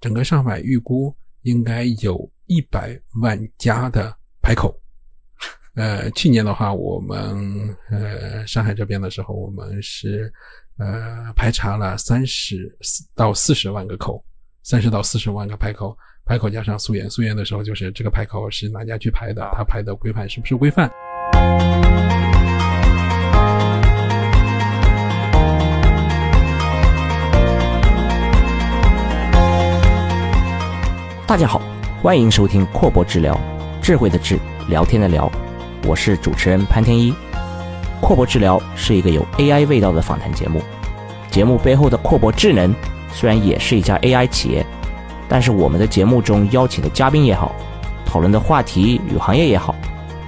整个上海预估应该有一百万家的排口。呃，去年的话，我们呃上海这边的时候，我们是呃排查了三十到四十万个口，三十到四十万个排口，排口加上溯源，溯源的时候就是这个排口是哪家去排的，他排的规范是不是规范？大家好，欢迎收听阔博治疗，智慧的智，聊天的聊。我是主持人潘天一，阔博治疗是一个有 AI 味道的访谈节目。节目背后的阔博智能虽然也是一家 AI 企业，但是我们的节目中邀请的嘉宾也好，讨论的话题与行业也好，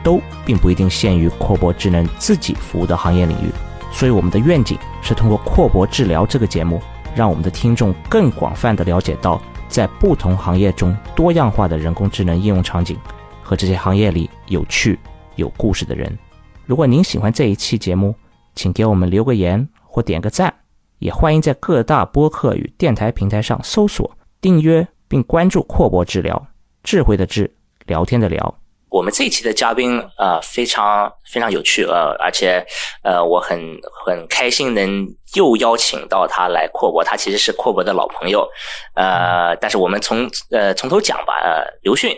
都并不一定限于阔博智能自己服务的行业领域。所以我们的愿景是通过阔博治疗这个节目，让我们的听众更广泛的了解到在不同行业中多样化的人工智能应用场景和这些行业里有趣。有故事的人，如果您喜欢这一期节目，请给我们留个言或点个赞，也欢迎在各大播客与电台平台上搜索、订阅并关注“阔博治疗”，智慧的智，聊天的聊。我们这一期的嘉宾呃非常非常有趣呃，而且呃我很很开心能又邀请到他来阔博，他其实是阔博的老朋友，呃，但是我们从呃从头讲吧，呃，刘迅，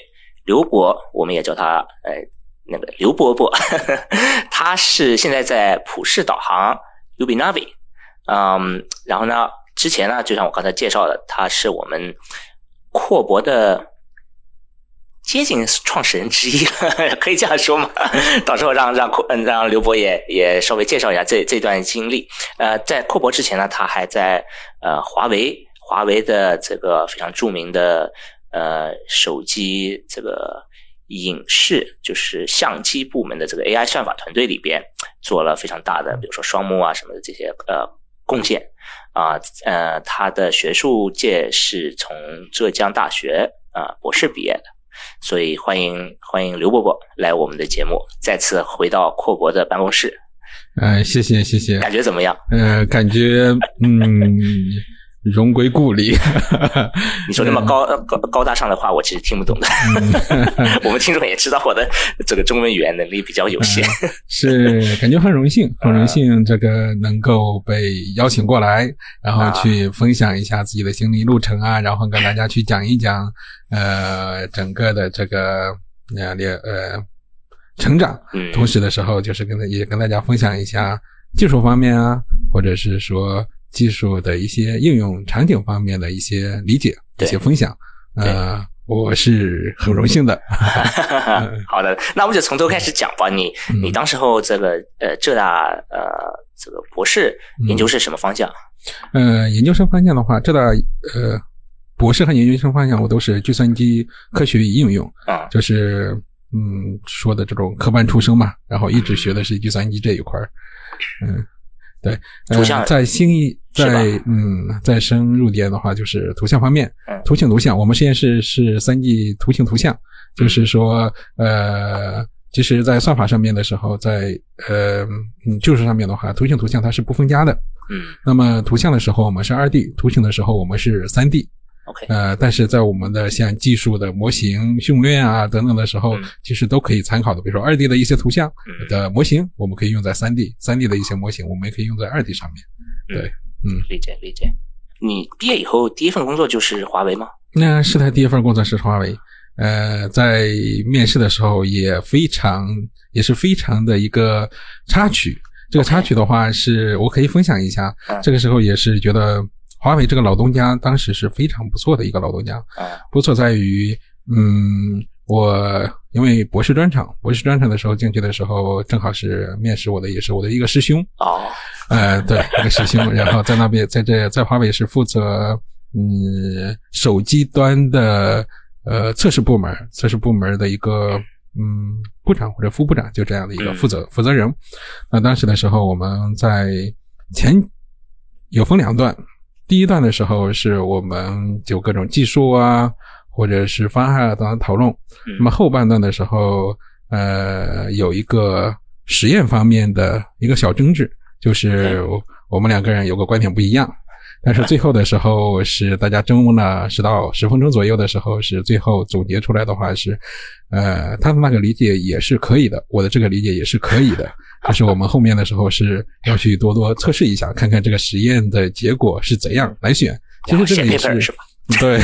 刘博，我们也叫他呃。那个刘伯伯，他是现在在普世导航 Ubinavi，嗯，然后呢，之前呢，就像我刚才介绍的，他是我们阔博的接近创始人之一了，可以这样说吗？到时候让让阔让刘博也也稍微介绍一下这这段经历。呃，在阔博之前呢，他还在呃华为华为的这个非常著名的呃手机这个。影视就是相机部门的这个 AI 算法团队里边做了非常大的，比如说双目啊什么的这些呃贡献啊呃，他的学术界是从浙江大学啊博士毕业的，所以欢迎欢迎刘伯伯来我们的节目，再次回到阔博的办公室。嗯，谢谢谢谢，感觉怎么样？呃，感觉嗯。荣归故里，你说那么高高高大上的话，我其实听不懂的。我们听众也知道我的这个中文语言能力比较有限，是感觉很荣幸，很荣幸这个能够被邀请过来，然后去分享一下自己的心理路程啊，然后跟大家去讲一讲呃整个的这个呃呃成长，同时的时候就是跟也跟大家分享一下技术方面啊，或者是说。技术的一些应用场景方面的一些理解、一些分享，呃，我是很荣幸的。好的，那我们就从头开始讲吧。你你当时候这个呃浙大呃这个博士研究是什么方向？呃，研究生方向的话，浙大呃博士和研究生方向我都是计算机科学与应用啊，就是嗯说的这种科班出身嘛，然后一直学的是计算机这一块儿，嗯。对，图像在新一在嗯再深入点的话，就是图像方面，图形图像。我们实验室是三 D 图形图像，就是说呃，其实，在算法上面的时候，在呃嗯技术上面的话，图形图像它是不分家的。嗯，那么图像的时候我们是二 D，图形的时候我们是三 D。OK，呃，但是在我们的像技术的模型训练啊等等的时候，其实都可以参考的。比如说二 D 的一些图像的模型，我们可以用在三 D；三 D 的一些模型，我们也可以用在二 D 上面。对，嗯，理解理解。你毕业以后第一份工作就是华为吗？那是他第一份工作是华为。呃，在面试的时候也非常也是非常的一个插曲。这个插曲的话，是我可以分享一下。这个时候也是觉得。华为这个老东家当时是非常不错的一个老东家，不错在于，嗯，我因为博士专场，博士专场的时候进去的时候，正好是面试我的也是我的一个师兄，哦，呃，对，一个师兄，然后在那边在这在华为是负责嗯手机端的呃测试部门，测试部门的一个嗯部长或者副部长，就这样的一个负责负责人。那当时的时候我们在前有分两段。第一段的时候是我们就各种技术啊，或者是方案啊等讨论。那么后半段的时候，呃，有一个实验方面的一个小争执，就是我们两个人有个观点不一样。但是最后的时候是大家争论了十到十分钟左右的时候，是最后总结出来的话是，呃，他的那个理解也是可以的，我的这个理解也是可以的。但是我们后面的时候是要去多多测试一下，看看这个实验的结果是怎样来选。其实这个也是 对，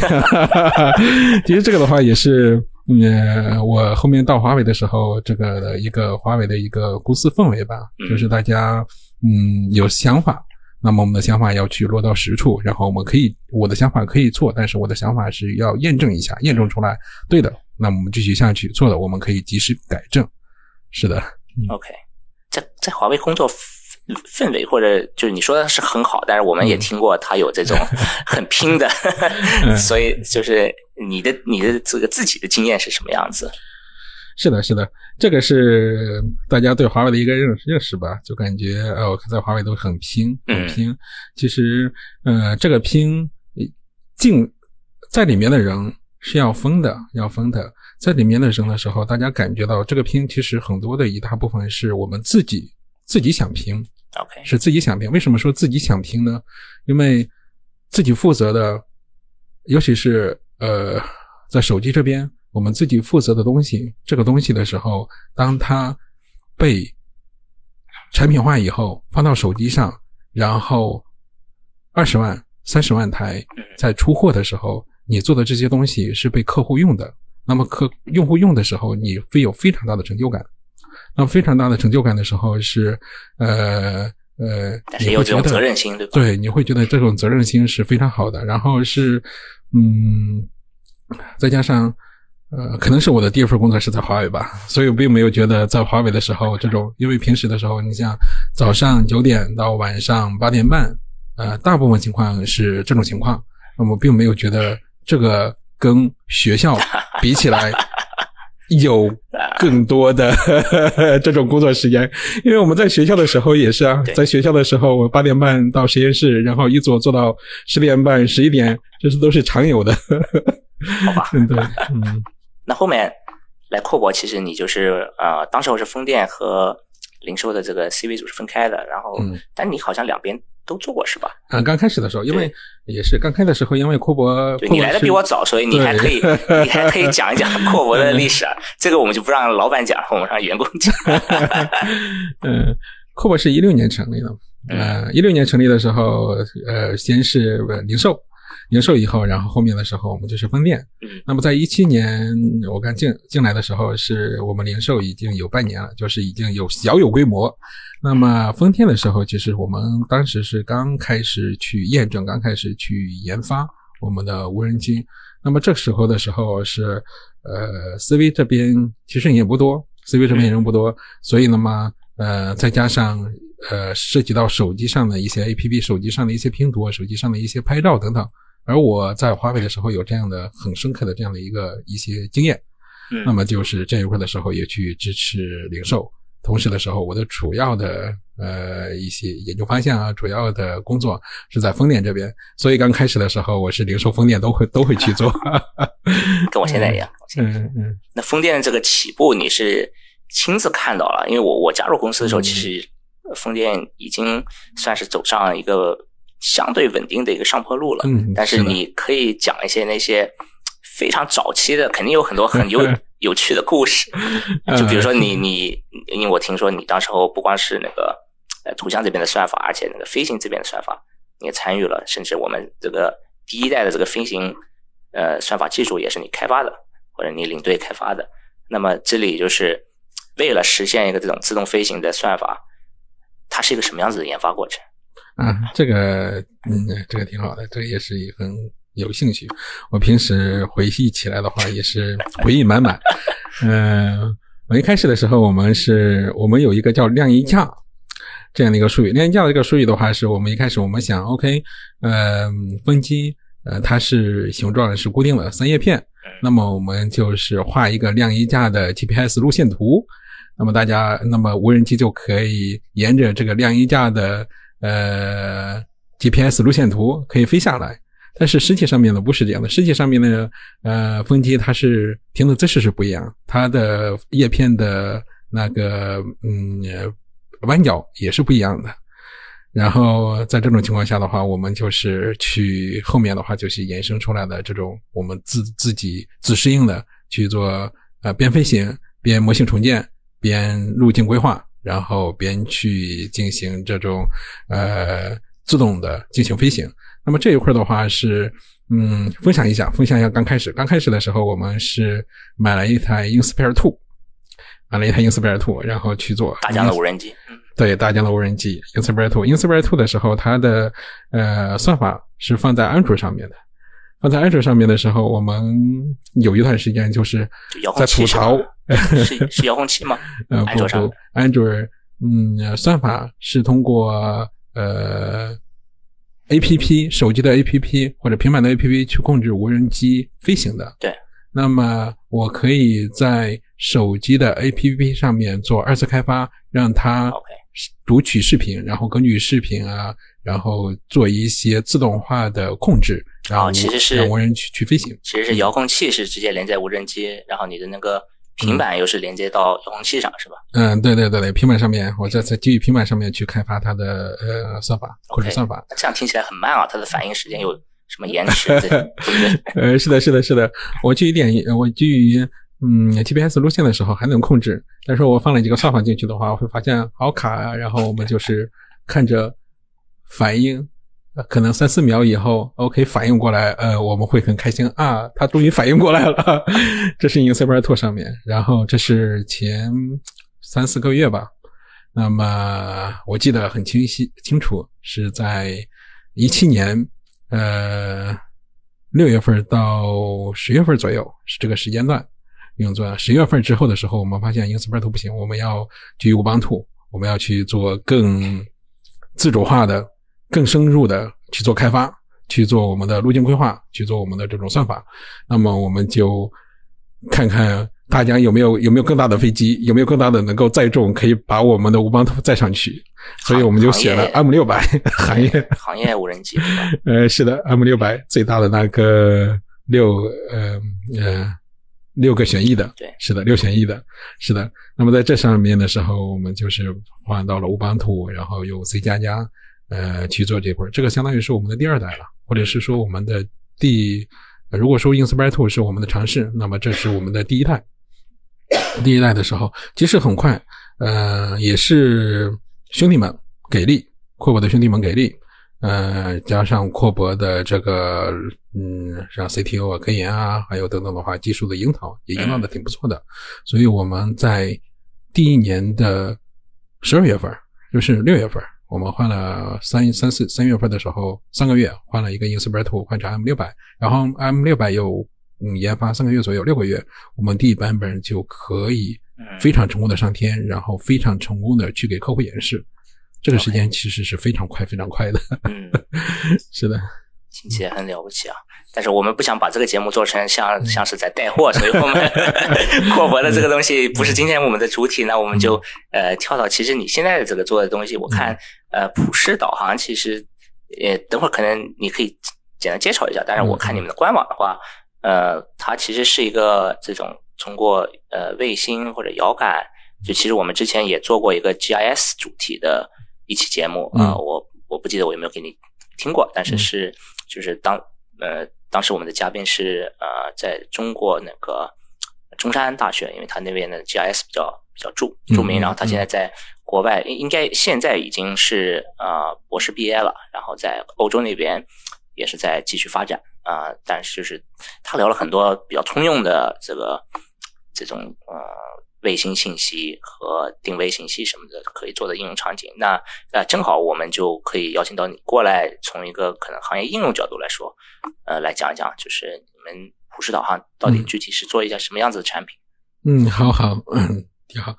其实这个的话也是，嗯，我后面到华为的时候，这个的一个华为的一个公司氛围吧，就是大家嗯有想法。那么我们的想法要去落到实处，然后我们可以，我的想法可以错，但是我的想法是要验证一下，验证出来对的，那么我们继续下去；错的，我们可以及时改正。是的，OK，在在华为工作氛围或者就是你说的是很好，但是我们也听过他有这种 很拼的，所以就是你的你的这个自己的经验是什么样子？是的，是的，这个是大家对华为的一个认认识吧？就感觉呃，我在华为都很拼，很拼。其实，呃，这个拼进在里面的人是要分的，要分的。在里面的人的时候，大家感觉到这个拼其实很多的一大部分是我们自己自己想拼，OK，是自己想听。为什么说自己想听呢？因为自己负责的，尤其是呃，在手机这边。我们自己负责的东西，这个东西的时候，当它被产品化以后，放到手机上，然后二十万、三十万台在出货的时候，你做的这些东西是被客户用的。那么客用户用的时候，你会有非常大的成就感。那非常大的成就感的时候是，呃呃，但是有这种责任心，对吧？对，你会觉得这种责任心是非常好的。然后是，嗯，再加上。呃，可能是我的第一份工作是在华为吧，所以我并没有觉得在华为的时候这种，因为平时的时候，你像早上九点到晚上八点半，呃，大部分情况是这种情况，那么并没有觉得这个跟学校比起来有更多的 这种工作时间，因为我们在学校的时候也是啊，在学校的时候，我八点半到实验室，然后一做做到十点半、十一点，这是都是常有的，好吧？对，嗯。那后面来扩博，其实你就是呃，当时我是风电和零售的这个 CV 组是分开的，然后，但你好像两边都做过是吧？嗯，刚开始的时候，因为也是刚开的时候，因为库博，你来的比我早，所以你还可以，你还可以讲一讲 库博的历史。这个我们就不让老板讲，我们让员工讲。嗯，库博是一六年成立的，呃，一六年成立的时候，呃，先是零售。零售以后，然后后面的时候我们就是分店。那么在一七年我刚进进来的时候，是我们零售已经有半年了，就是已经有小有规模。那么分店的时候，其实我们当时是刚开始去验证，刚开始去研发我们的无人机。那么这时候的时候是，呃，CV 这边其实人也不多，CV 这边人不多，所以那么呃再加上呃涉及到手机上的一些 APP，手机上的一些拼图，手机上的一些拍照等等。而我在华为的时候有这样的很深刻的这样的一个一些经验，嗯，那么就是这一块的时候也去支持零售，同时的时候我的主要的呃一些研究方向啊，主要的工作是在风电这边，所以刚开始的时候我是零售风电都会都会去做，跟我现在一样，嗯嗯。那风电这个起步你是亲自看到了，因为我我加入公司的时候，其实风电已经算是走上一个。相对稳定的一个上坡路了，嗯，但是你可以讲一些那些非常早期的，肯定有很多很有 有趣的故事。就比如说 你你，因为我听说你当时候不光是那个呃图像这边的算法，而且那个飞行这边的算法你也参与了，甚至我们这个第一代的这个飞行呃算法技术也是你开发的，或者你领队开发的。那么这里就是为了实现一个这种自动飞行的算法，它是一个什么样子的研发过程？啊，这个，嗯，这个挺好的，这个也是很有兴趣。我平时回忆起来的话，也是回忆满满。嗯，我一开始的时候，我们是我们有一个叫晾衣架这样的一个术语。晾衣架的这个术语的话，是我们一开始我们想，OK，呃，风机，呃，它是形状是固定的三叶片，那么我们就是画一个晾衣架的 GPS 路线图，那么大家，那么无人机就可以沿着这个晾衣架的。呃，GPS 路线图可以飞下来，但是实际上面呢不是这样的。实际上面的，呃，风机它是停的姿势是不一样，它的叶片的那个嗯弯角也是不一样的。然后在这种情况下的话，我们就是去后面的话就是衍生出来的这种我们自自己自适应的去做呃边飞行边模型重建边路径规划，然后边去进行这种呃自动的进行飞行。那么这一块的话是嗯分享一下，分享一下刚开始刚开始的时候我们是买了一台 Inspire Two。买了一台 Inspire Two，然后去做大疆的无人机。对，大疆的无人机 Inspire Two。Inspire Two 的时候，它的呃算法是放在安卓上面的。放在安卓上面的时候，我们有一段时间就是在吐槽，是是遥控器吗？呃，不不，安卓嗯，算法是通过呃 A P P 手机的 A P P 或者平板的 A P P 去控制无人机飞行的。对。那么我可以在手机的 APP 上面做二次开发，让它读取视频，然后根据视频啊，然后做一些自动化的控制，然后其实是让无人去去飞行。其实是遥控器是直接连在无人机，然后你的那个平板又是连接到遥控器上，是吧？嗯，对对对对，平板上面我在在基于平板上面去开发它的呃算法或者算法。这样听起来很慢啊，它的反应时间有什么延迟？呃，是的，是的，是的，我基于点我基于。嗯，GPS 路线的时候还能控制，但是我放了几个算法进去的话，我会发现好卡啊。然后我们就是看着反应，可能三四秒以后，OK 反应过来，呃，我们会很开心啊，他终于反应过来了。这是 Inspire Two 上面，然后这是前三四个月吧。那么我记得很清晰清楚，是在一七年，呃，六月份到十月份左右是这个时间段。用作十月份之后的时候，我们发现 Inspire 不行，我们要基于 Ubuntu，我们要去做更自主化的、更深入的去做开发，去做我们的路径规划，去做我们的这种算法。那么我们就看看大疆有没有有没有更大的飞机，有没有更大的能够载重，可以把我们的 Ubuntu 载上去。所以我们就选了 M 六百行业 行业无人机。呃，是的，M 六百最大的那个六呃呃。六个旋翼的，对，是的，六旋翼的，是的。那么在这上面的时候，我们就是换到了乌邦图，然后用 C 加加，呃，去做这块这个相当于是我们的第二代了，或者是说我们的第，如果说 Inspire Two 是我们的尝试，那么这是我们的第一代。第一代的时候，其实很快，呃，也是兄弟们给力，阔博的兄弟们给力。呃，加上阔博的这个，嗯，像 CTO 啊、科研啊，还有等等的话，技术的樱桃也引导的挺不错的。所以我们在第一年的十二月份，就是六月份，我们换了三三四三月份的时候，三个月换了一个 Inspire Two 换成 M 六百，然后 M 六百有嗯研发三个月左右，六个月，我们第一版本就可以非常成功的上天，然后非常成功的去给客户演示。这个时间其实是非常快、非常快的。嗯，是的，听起来很了不起啊！但是我们不想把这个节目做成像像是在带货，所以我们 扩博的这个东西不是今天我们的主体。那我们就呃跳到其实你现在的这个做的东西，我看呃普世导航其实呃等会儿可能你可以简单介绍一下。但是我看你们的官网的话，呃，它其实是一个这种通过呃卫星或者遥感，就其实我们之前也做过一个 GIS 主题的。一期节目啊，我我不记得我有没有给你听过，但是是就是当呃当时我们的嘉宾是呃在中国那个中山大学，因为他那边的 GIS 比较比较著著名，然后他现在在国外应应该现在已经是呃博士毕业了，然后在欧洲那边也是在继续发展啊，但是就是他聊了很多比较通用的这个这种呃。卫星信息和定位信息什么的可以做的应用场景，那那正好我们就可以邀请到你过来，从一个可能行业应用角度来说，呃，来讲一讲，就是你们普世导航到底具体是做一下什么样子的产品？嗯，好好，嗯，挺好。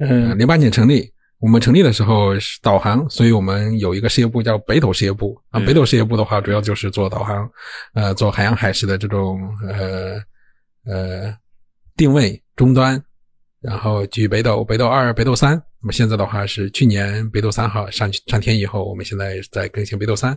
嗯，零八年成立，我们成立的时候是导航，所以我们有一个事业部叫北斗事业部啊。北斗事业部的话，主要就是做导航，呃，做海洋海事的这种呃呃定位终端。然后基于北斗、北斗二、北斗三，那么现在的话是去年北斗三号上上天以后，我们现在在更新北斗三，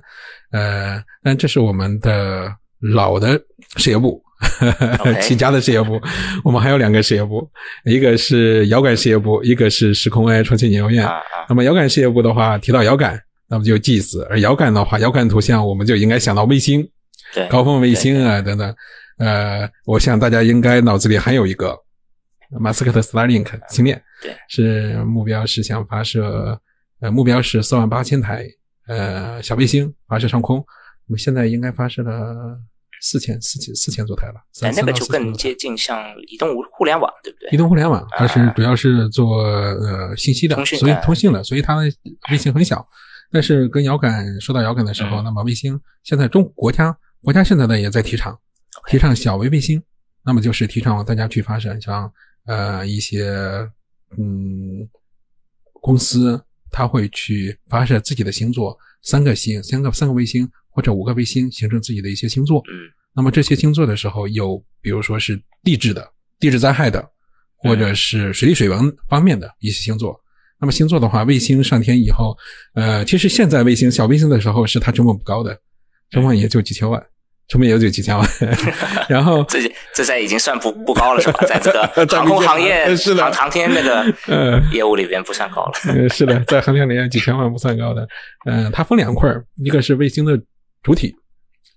呃，但这是我们的老的事业部，起家的事业部，我们还有两个事业部，一个是遥感事业部，一个是时空 AI 创新研究院。那么遥感事业部的话，提到遥感。那么就祭祀；而遥感的话，遥感图像我们就应该想到卫星，对，高峰卫星啊等等。呃，我想大家应该脑子里还有一个马斯克的 Starlink 星链，对，是目标是想发射，呃，目标是四万八千台呃小卫星发射上空。我们现在应该发射了四千四千四千多台了，哎，那个就更接近像移动互联网，对不对？移动互联网，它是主要是做呃信息的，所以通信的，所以它的卫星很小。但是跟遥感说到遥感的时候，那么卫星现在中国家国家现在呢也在提倡。提倡小微卫星，那么就是提倡大家去发射，像呃一些嗯公司，他会去发射自己的星座，三个星、三个三个卫星或者五个卫星，形成自己的一些星座。嗯，那么这些星座的时候，有比如说是地质的、地质灾害的，或者是水利水文方面的一些星座。那么星座的话，卫星上天以后，呃，其实现在卫星小卫星的时候，是它成本不高的，成本也就几千万。成本也就几千万，然后这这在已经算不不高了，是吧？在这个 航空行业、是的航航天那个 业务里边不算高了。嗯，是的，在航天里面几千万不算高的。嗯，它分两块一个是卫星的主体，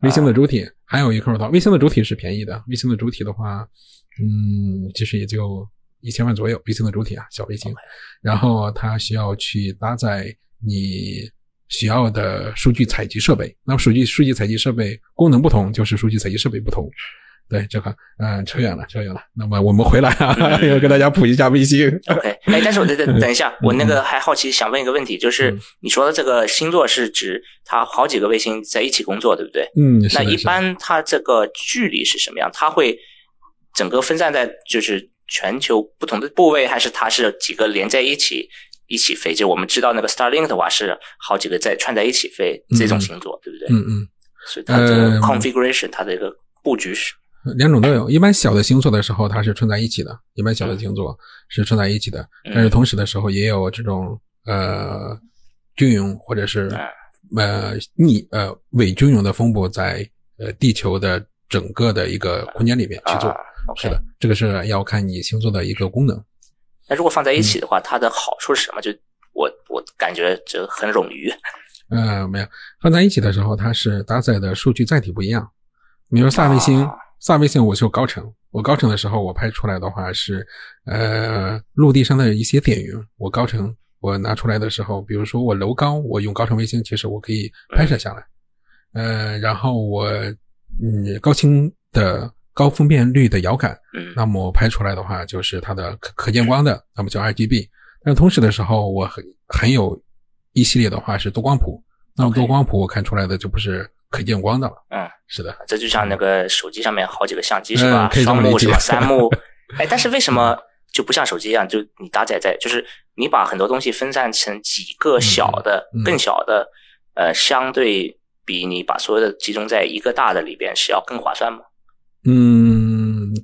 卫星的主体，还有一块的卫星的主体是便宜的。卫星的主体的话，嗯，其实也就一千万左右。卫星的主体啊，小卫星，然后它需要去搭载你。需要的数据采集设备，那么数据数据采集设备功能不同，就是数据采集设备不同。对，这个嗯，扯远了，扯远了。那么我们回来啊，要跟大家普一下卫星。OK，哎，但是我等等等一下，我那个还好奇，想问一个问题，就是你说的这个星座是指它好几个卫星在一起工作，对不对？嗯，那一般它这个距离是什么样？它会整个分散在就是全球不同的部位，还是它是几个连在一起？一起飞，就我们知道那个 Starlink 的话是好几个在串在一起飞这种星座，对不对？嗯嗯。所以它这个 configuration 它的一个布局是两种都有。一般小的星座的时候，它是串在一起的；一般小的星座是串在一起的。但是同时的时候，也有这种呃均匀或者是呃逆呃伪均匀的分布在呃地球的整个的一个空间里面去做。是的，这个是要看你星座的一个功能。那如果放在一起的话，它的好处是什么？就我我感觉这很冗余。呃，没有放在一起的时候，它是搭载的数据载体不一样。比如萨卫星，萨卫星我就高程，我高程的时候我拍出来的话是呃陆地上的一些点云。我高程我拿出来的时候，比如说我楼高，我用高程卫星，其实我可以拍摄下来。呃，然后我嗯高清的。高分辨率的遥感，那么拍出来的话就是它的可可见光的，那么叫 RGB。但同时的时候，我很很有一系列的话是多光谱，那么多光谱我看出来的就不是可见光的了。嗯，是的，这就像那个手机上面好几个相机是吧？双目是吧？三目。哎，但是为什么就不像手机一样，就你搭载在，就是你把很多东西分散成几个小的、更小的，呃，相对比你把所有的集中在一个大的里边是要更划算吗？嗯，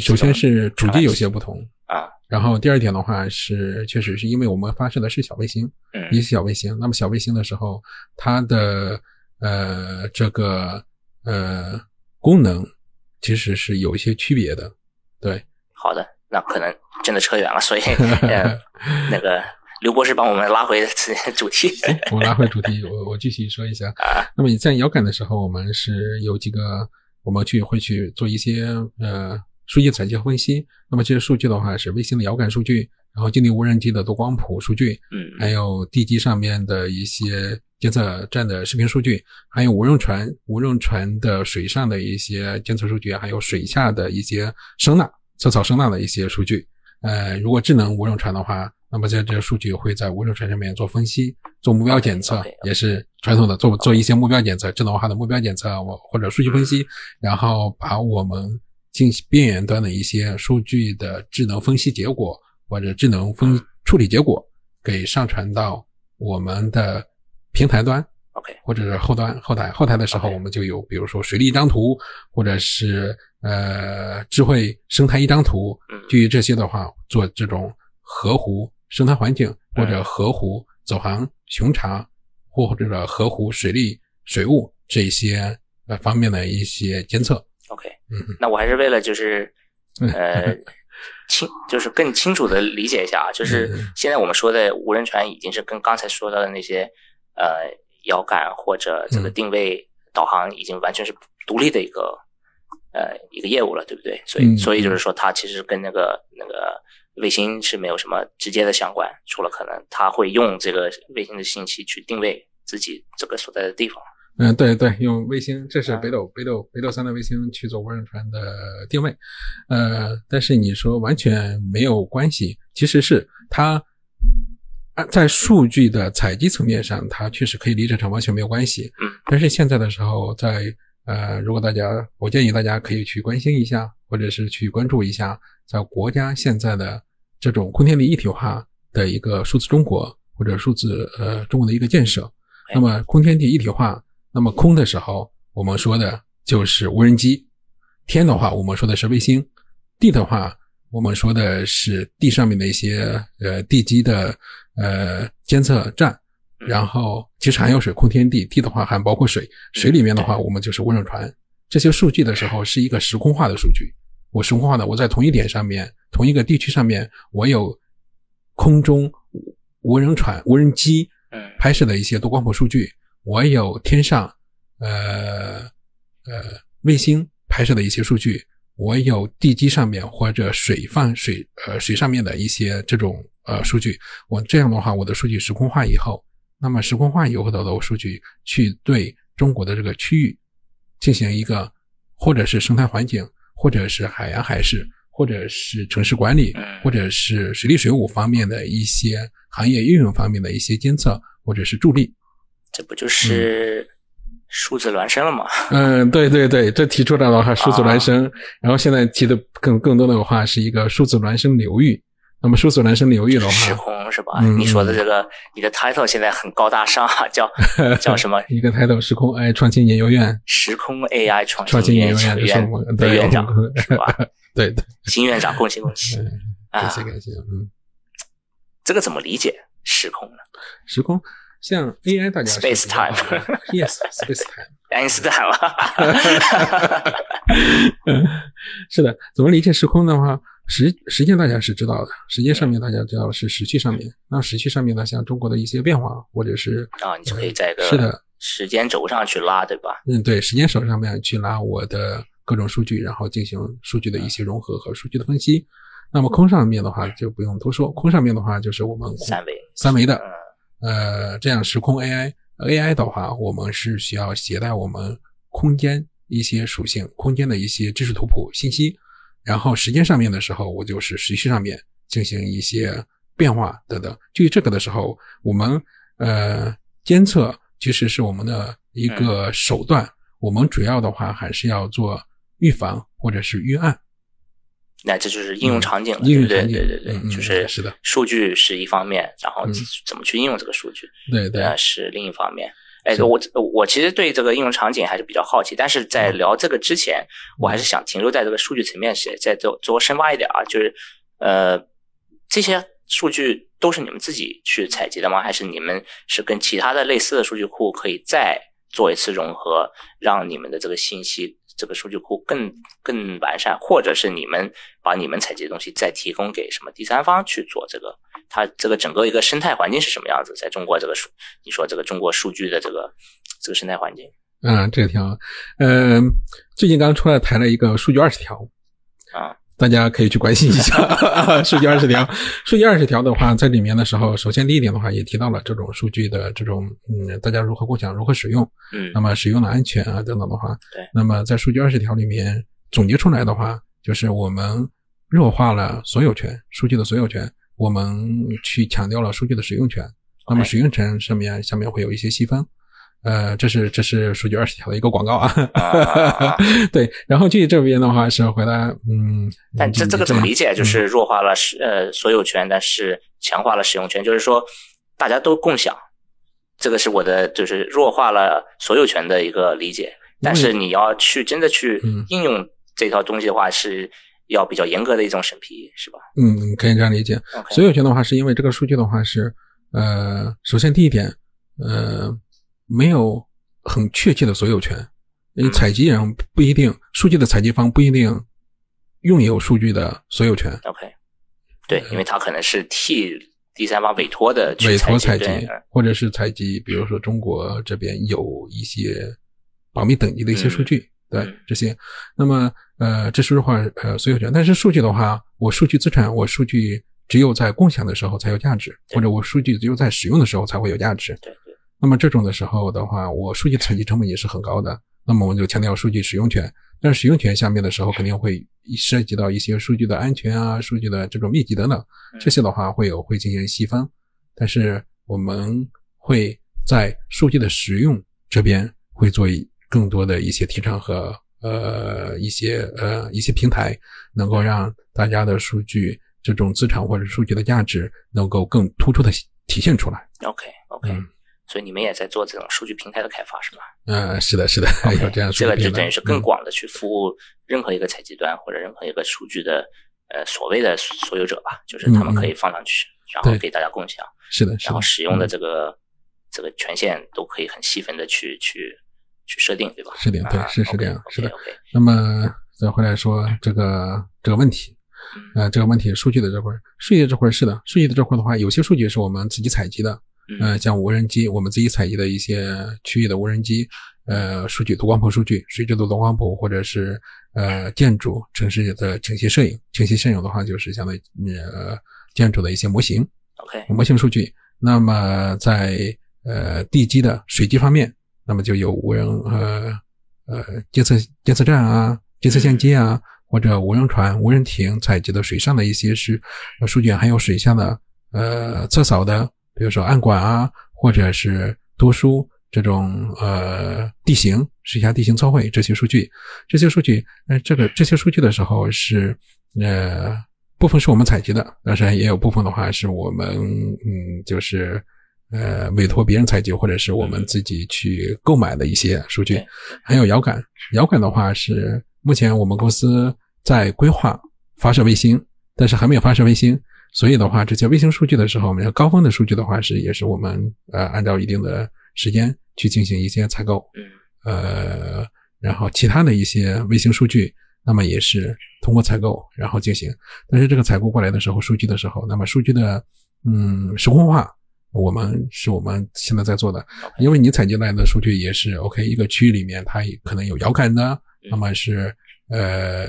首先是主机有些不同啊，然后第二点的话是，确实是因为我们发射的是小卫星，嗯，一些小卫星，那么小卫星的时候，它的呃这个呃功能其实是有一些区别的，对。好的，那可能真的扯远了，所以呃那个 刘博士帮我们拉回主题，我拉回主题，我我继续说一下啊。那么你在遥感的时候，我们是有几个。我们去会去做一些呃数据采集和分析。那么这些数据的话是卫星的遥感数据，然后近地无人机的多光谱数据，嗯，还有地基上面的一些监测站的视频数据，还有无人船无人船的水上的一些监测数据，还有水下的一些声呐测草声呐的一些数据。呃，如果智能无人船的话。那么，在这些数据会在无人船上面做分析、做目标检测，也是传统的做做一些目标检测、智能化的目标检测，我或者数据分析，然后把我们进行边缘端的一些数据的智能分析结果或者智能分处理结果给上传到我们的平台端，OK，或者是后端后台后台的时候，我们就有比如说水利一张图，或者是呃智慧生态一张图，基于这些的话做这种河湖。生态环境或者河湖走航巡查，或者河湖水利水务这些呃方面的一些监测。OK，嗯，那我还是为了就是 呃清就是更清楚的理解一下啊，就是现在我们说的无人船已经是跟刚才说到的那些呃遥感或者这个定位导航已经完全是独立的一个呃一个业务了，对不对？所以嗯所以就是说，它其实跟那个那个卫星是没有什么直接的相关，除了可能它会用这个卫星的信息去定位自己这个所在的地方。嗯，对对，用卫星，这是啊北斗、北斗北斗三的卫星去做无人船的定位，呃，但是你说完全没有关系，其实是它按在数据的采集层面上，它确实可以离这场完全没有关系。嗯，但是现在的时候，在呃，如果大家，我建议大家可以去关心一下，或者是去关注一下，在国家现在的这种空天地一体化的一个数字中国或者数字呃中国的一个建设。那么空天地一体化，那么空的时候，我们说的就是无人机；天的话，我们说的是卫星；地的话，我们说的是地上面的一些呃地基的呃监测站。然后其实还有水，空天地，地的话还包括水，水里面的话我们就是无人船。这些数据的时候是一个时空化的数据，我时空化的，我在同一点上面，同一个地区上面，我有空中无人船、无人机嗯拍摄的一些多光谱数据，我有天上呃呃卫星拍摄的一些数据，我有地基上面或者水放水呃水上面的一些这种呃数据，我这样的话，我的数据时空化以后，那么时空化以后的数据去对中国的这个区域进行一个或者是生态环境，或者是海洋海事，或者是城市管理，嗯或者是水利水务方面的一些行业应用方面的一些监测或者是助力。这不就是数字孪生了吗？嗯，对对对，这提出来的话，数字孪生，然后现在提的更更多的话是一个数字孪生流域。那么数字孪生流域的时，空是吧？嗯你说的这个，你的 title 现在很高大上啊，叫 叫什么？一个 title 时空 AI 创新研究院时空 AI 创创新研研究院院的的院长对是吧？对对，新院长，恭喜恭喜感！谢感谢，嗯，这个怎么理解时空呢？时空像 AI 大家 Space 知道的 time yes space time。爱因斯坦了，嗯，是的，怎么理解时空的话，时时间大家是知道的，时间上面大家知道是时序上面，那时序上面呢，像中国的一些变化，或者是啊，你就可以在一是的。个时间轴上去拉，对吧？嗯，对，时间轴上面去拉我的各种数据，然后进行数据的一些融合和数据的分析。那么空上面的话就不用多说，空上面的话就是我们三维，三维的，嗯。呃，这样时空 AI AI 的话，我们是需要携带我们空间一些属性、空间的一些知识图谱信息，然后时间上面的时候，我就是时序上面进行一些变化等等。基于这个的时候，我们呃监测其实是我们的一个手段，我们主要的话还是要做预防或者是预案。那这就是应用场景了，应用对场景对对对对，就是是的数据是一方面，然后嗯怎么去应用这个数据，对对，呃，是另一方面。哎，我我其实对这个应用场景还是比较好奇，但是在嗯。聊这个之前，我还是想停留在这个数据层面，是再做做深挖一点啊，就是呃，这些数据都是你们自己去采集的吗？还是你们是跟其他的类似的数据库可以再做一次融合，让你们的这个信息这个数据库更更完善，或者是你们把你们采集的东西再提供给什么第三方去做这个？它这个整个一个生态环境是什么样子？在中国这个数，你说这个中国数据的这个这个生态环境嗯，这个挺好。嗯、最近刚出来谈了一个数据二十条，啊，大家可以去关心一下。数据二十条。数据二十条的话，在里面的时候，首先第一点的话，也提到了这种数据的这种嗯，大家如何共享、如何使用，嗯。那么使用的安全啊等等的话，对。那么在数据二十条里面总结出来的话，就是我们弱化了所有权，数据的所有权，我们去强调了数据的使用权。那么使用权上面下面会有一些细分，呃，这是这是数据二十条的一个广告啊。啊 对，然后具体这边的话是回答，嗯，但这这个怎么理解？就嗯是弱化了使呃所有权，但是强化了使用权，就是说大家都共享。这个是我的就是弱化了所有权的一个理解。但是你要去真的去嗯应用这套东西的话，是要比较严格的一种审批，是吧嗯，可以这样理解。所有权的话，是因为这个数据的话是，呃，首先第一点，呃，没有很确切的所有权，因为嗯。采集人不一定，数据的采集方不一定拥有数据的所有权。OK，对，因为他可能是替第三方委托的去委托采集或者是采集，比如说中国这边有一些保密等级的一些数据，对嗯。这些。那么呃，这说实话呃所有权，但是数据的话，我数据资产，我数据只有在共享的时候才有价值，或者我数据只有在使用的时候才会有价值。对对，那么这种的时候的话，我数据采集成本也是很高的。那么我们就强调数据使用权，但是使用权下面的时候肯定会涉及到一些数据的安全啊、数据的这种密集等等，这些的话会有会进行细分。但是我们会在数据的使用这边会做更多的一些提倡和呃一些呃一些平台，能够让大家的数据这种资产或者数据的价值能够更突出的体现出来。OK OK，、嗯所以你们也在做这种数据平台的开发是吗？嗯，是的，是的，有这样这个就等于是更嗯。广的去服务任何一个采集端或者任何一个数据的呃所谓的所有者吧，就是他们可以放上去，然后给大家共享，是的，是的然后，使用的嗯。这个、这个权限都可以很细分的去去去设定，对吧？是的对啊是是这样是的那么再回来说这个这个问题，呃，这个问题数据的这块儿，数据的这块儿是的，数据的这块儿的话，有些数据是我们自己采集的，嗯呃，像无人机，我们自己采集的一些区域的无人机，呃，数据多光谱数据，水质的多光谱，或者是呃建筑城市的倾斜摄影，倾斜摄影的话就是相当于呃建筑的一些模型，OK，模型数据。那么在呃地基的水基方面，那么就有无人呃呃监测监测站啊、监测相机啊，或者无人船、无人艇采集的水上的一些是呃数据，还有水下的呃测扫的，比如说暗管啊，或者是读书这种呃地形水下地形测绘这些数据，这些数据呃这个这些数据的时候是呃。部分是我们采集的，但是也有部分的话是我们嗯，就是呃委托别人采集，或者是我们自己去购买的一些数据。还有遥感，遥感的话是目前我们公司在规划发射卫星，但是还没有发射卫星，所以的话，这些卫星数据的时候，我们高峰的数据的话是也是我们呃按照一定的时间去进行一些采购，嗯。呃，然后其他的一些卫星数据。那么也是通过采购然后进行，但是这个采购过来的时候，数据的时候，那么数据的嗯时空化，我们是我们现在在做的，因为你采集来的数据也是 OK，一个区域里面它可能有遥感的，那么是呃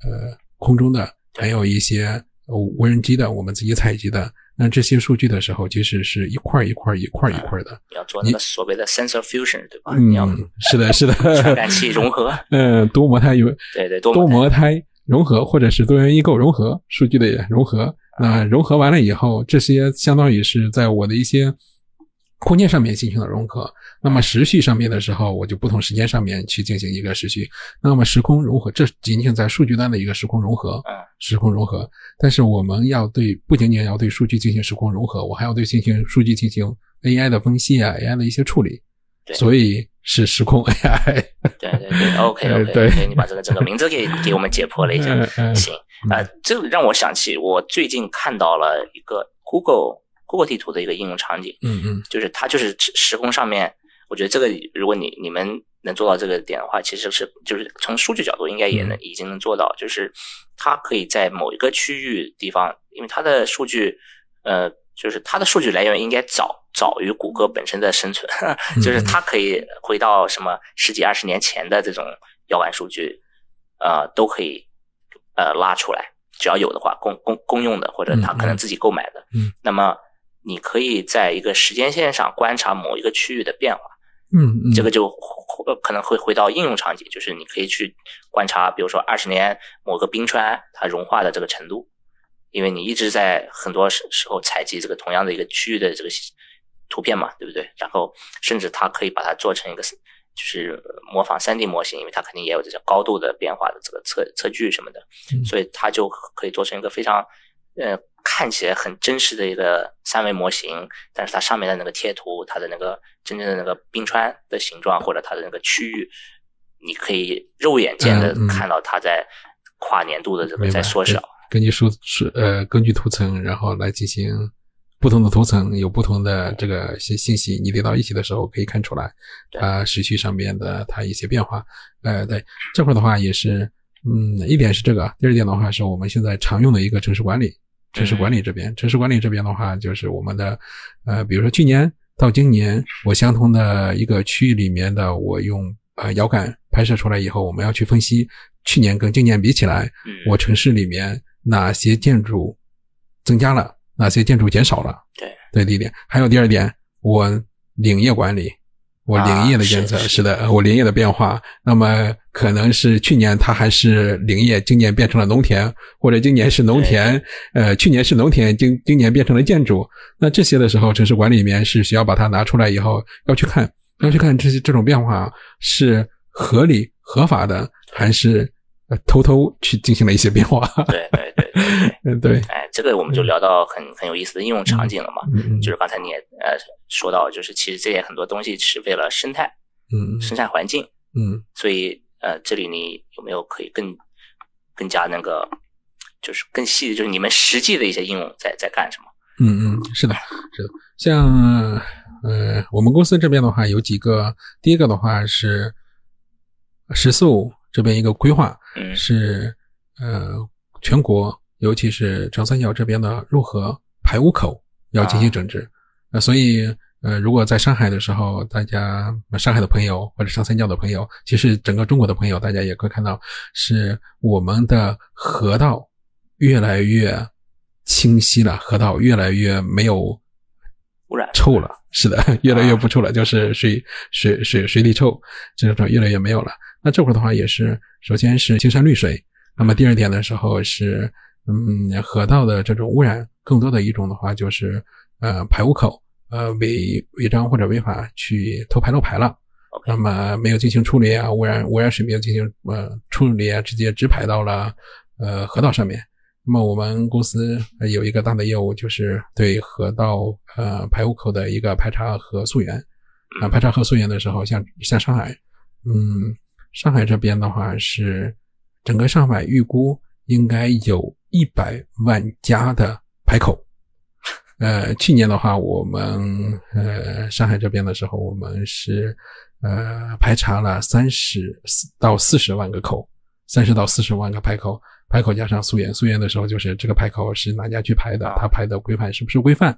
呃空中的，还有一些无人机的，我们自己采集的。那这些数据的时候，其实是一块一块一块一块的。你要做那个所谓的 sensor fusion，对吧？你要嗯，是的，是的，传感器融合，嗯，多模态有对对，多模态融合，或者是多元异构融合数据的融合。那融合完了以后，这些相当于是在我的一些空间上面进行了融合。那么时序上面的时候，我就不同时间上面去进行一个时序。那么时空融合，这仅仅在数据端的一个时空融合，啊，时空融合。但是我们要对不仅仅要对数据进行时空融合，我还要对进行数据进行 AI 的分析啊，AI 的一些处理。对所以是时空 AI。对对对，OK 呃 OK，对你把这个整个名字给给我们解剖了一下。行，呃，这让我想起我最近看到了一个 Google Google 地图的一个应用场景，嗯嗯就是它就是时时空上面，我觉得这个如果你你们能做到这个点的话，其实是就是从数据角度应该也能、已经能做到，就是它可以在某一个区域地方，因为它的数据，呃，就是它的数据来源应该早早于谷歌本身的生存，就是它可以回到什么十几二十年前的这种遥感数据，呃，都可以呃拉出来，只要有的话，公公公用的或者他可能自己购买的，嗯，那么你可以在一个时间线上观察某一个区域的变化，嗯嗯，这个就呃可能会回到应用场景，就是你可以去观察，比如说二十年某个冰川它融化的这个程度，因为你一直在很多时时候采集这个同样的一个区域的这个图片嘛，对不对？然后甚至它可以把它做成一个就是模仿三 D 模型，因为它肯定也有这种高度的变化的这个测测距什么的，嗯。所以它就可以做成一个非常呃看起来很真实的一个三维模型，但是它上面的那个贴图，它的那个真正的那个冰川的形状或者它的那个区域，你可以肉眼见的看到它在跨年度的这个在缩小。根据数数呃，根据图层，然后来进行不同的图层有不同的这个信信息，你叠到一起的时候可以看出来它时序上面的它一些变化。呃，对这块的话也是，嗯，一点是这个，第二点的话是我们现在常用的一个城市管理，城市管理这边，城市管理这边的话，就是我们的，呃，比如说去年到今年，我相同的一个区域里面的，我用呃遥感拍摄出来以后，我们要去分析去年跟今年比起来，我城市里面哪些建筑增加了，哪些建筑减少了。对，对，第一点，还有第二点，我领业管理。我林业的监测是。的，我林业的变化，那么可能是去年它还是林业，今年变成了农田，或者今年是农田，呃，去年是农田，今今年变成了建筑。那这些的时候，城市管理里面是需要把它拿出来以后，要去看，要去看这些这种变化是合理合法的，还是偷偷去进行了一些变化？对对对 对对，哎，这个我们就聊到很很有意思的应用场景了嘛，嗯就是刚才你也呃。说到就是其实这些很多东西是为了生态，嗯，生态环境，嗯，所以呃，这里你有没有可以更更加那个，就是更细的，就是你们实际的一些应用在在干什么？嗯嗯，是的，是的，像呃，我们公司这边的话有几个，第一个的话是十四五这边一个规划，嗯，是呃全国尤其是长三角这边的入河排污口要进行整治。那所以，呃，如果在上海的时候，大家上海的朋友或者长三角的朋友，其实整个中国的朋友，大家也可以看到，是我们的河道越来越清晰了，河道越来越没有污染臭了。是的，越来越不臭了，就是水水水水里臭这种越来越没有了。那这会儿的话，也是首先是青山绿水，那么第二点的时候是，嗯，河道的这种污染，更多的一种的话就是呃排污口。呃，违违章或者违法去偷排漏排了，那么没有进行处理啊，污染污染水没有进行呃处理啊，直接直排到了呃河道上面。那么我们公司有一个大的业务，就是对河道呃排污口的一个排查和溯源。啊，排查和溯源的时候，像像上海，嗯，上海这边的话是整个上海预估应该有一百万家的排口。呃，去年的话，我们呃上海这边的时候，我们是呃排查了三十到四十万个口，三十到四十万个排口，排口加上溯源，溯源的时候就是这个排口是哪家去排的，他排的规范是不是规范？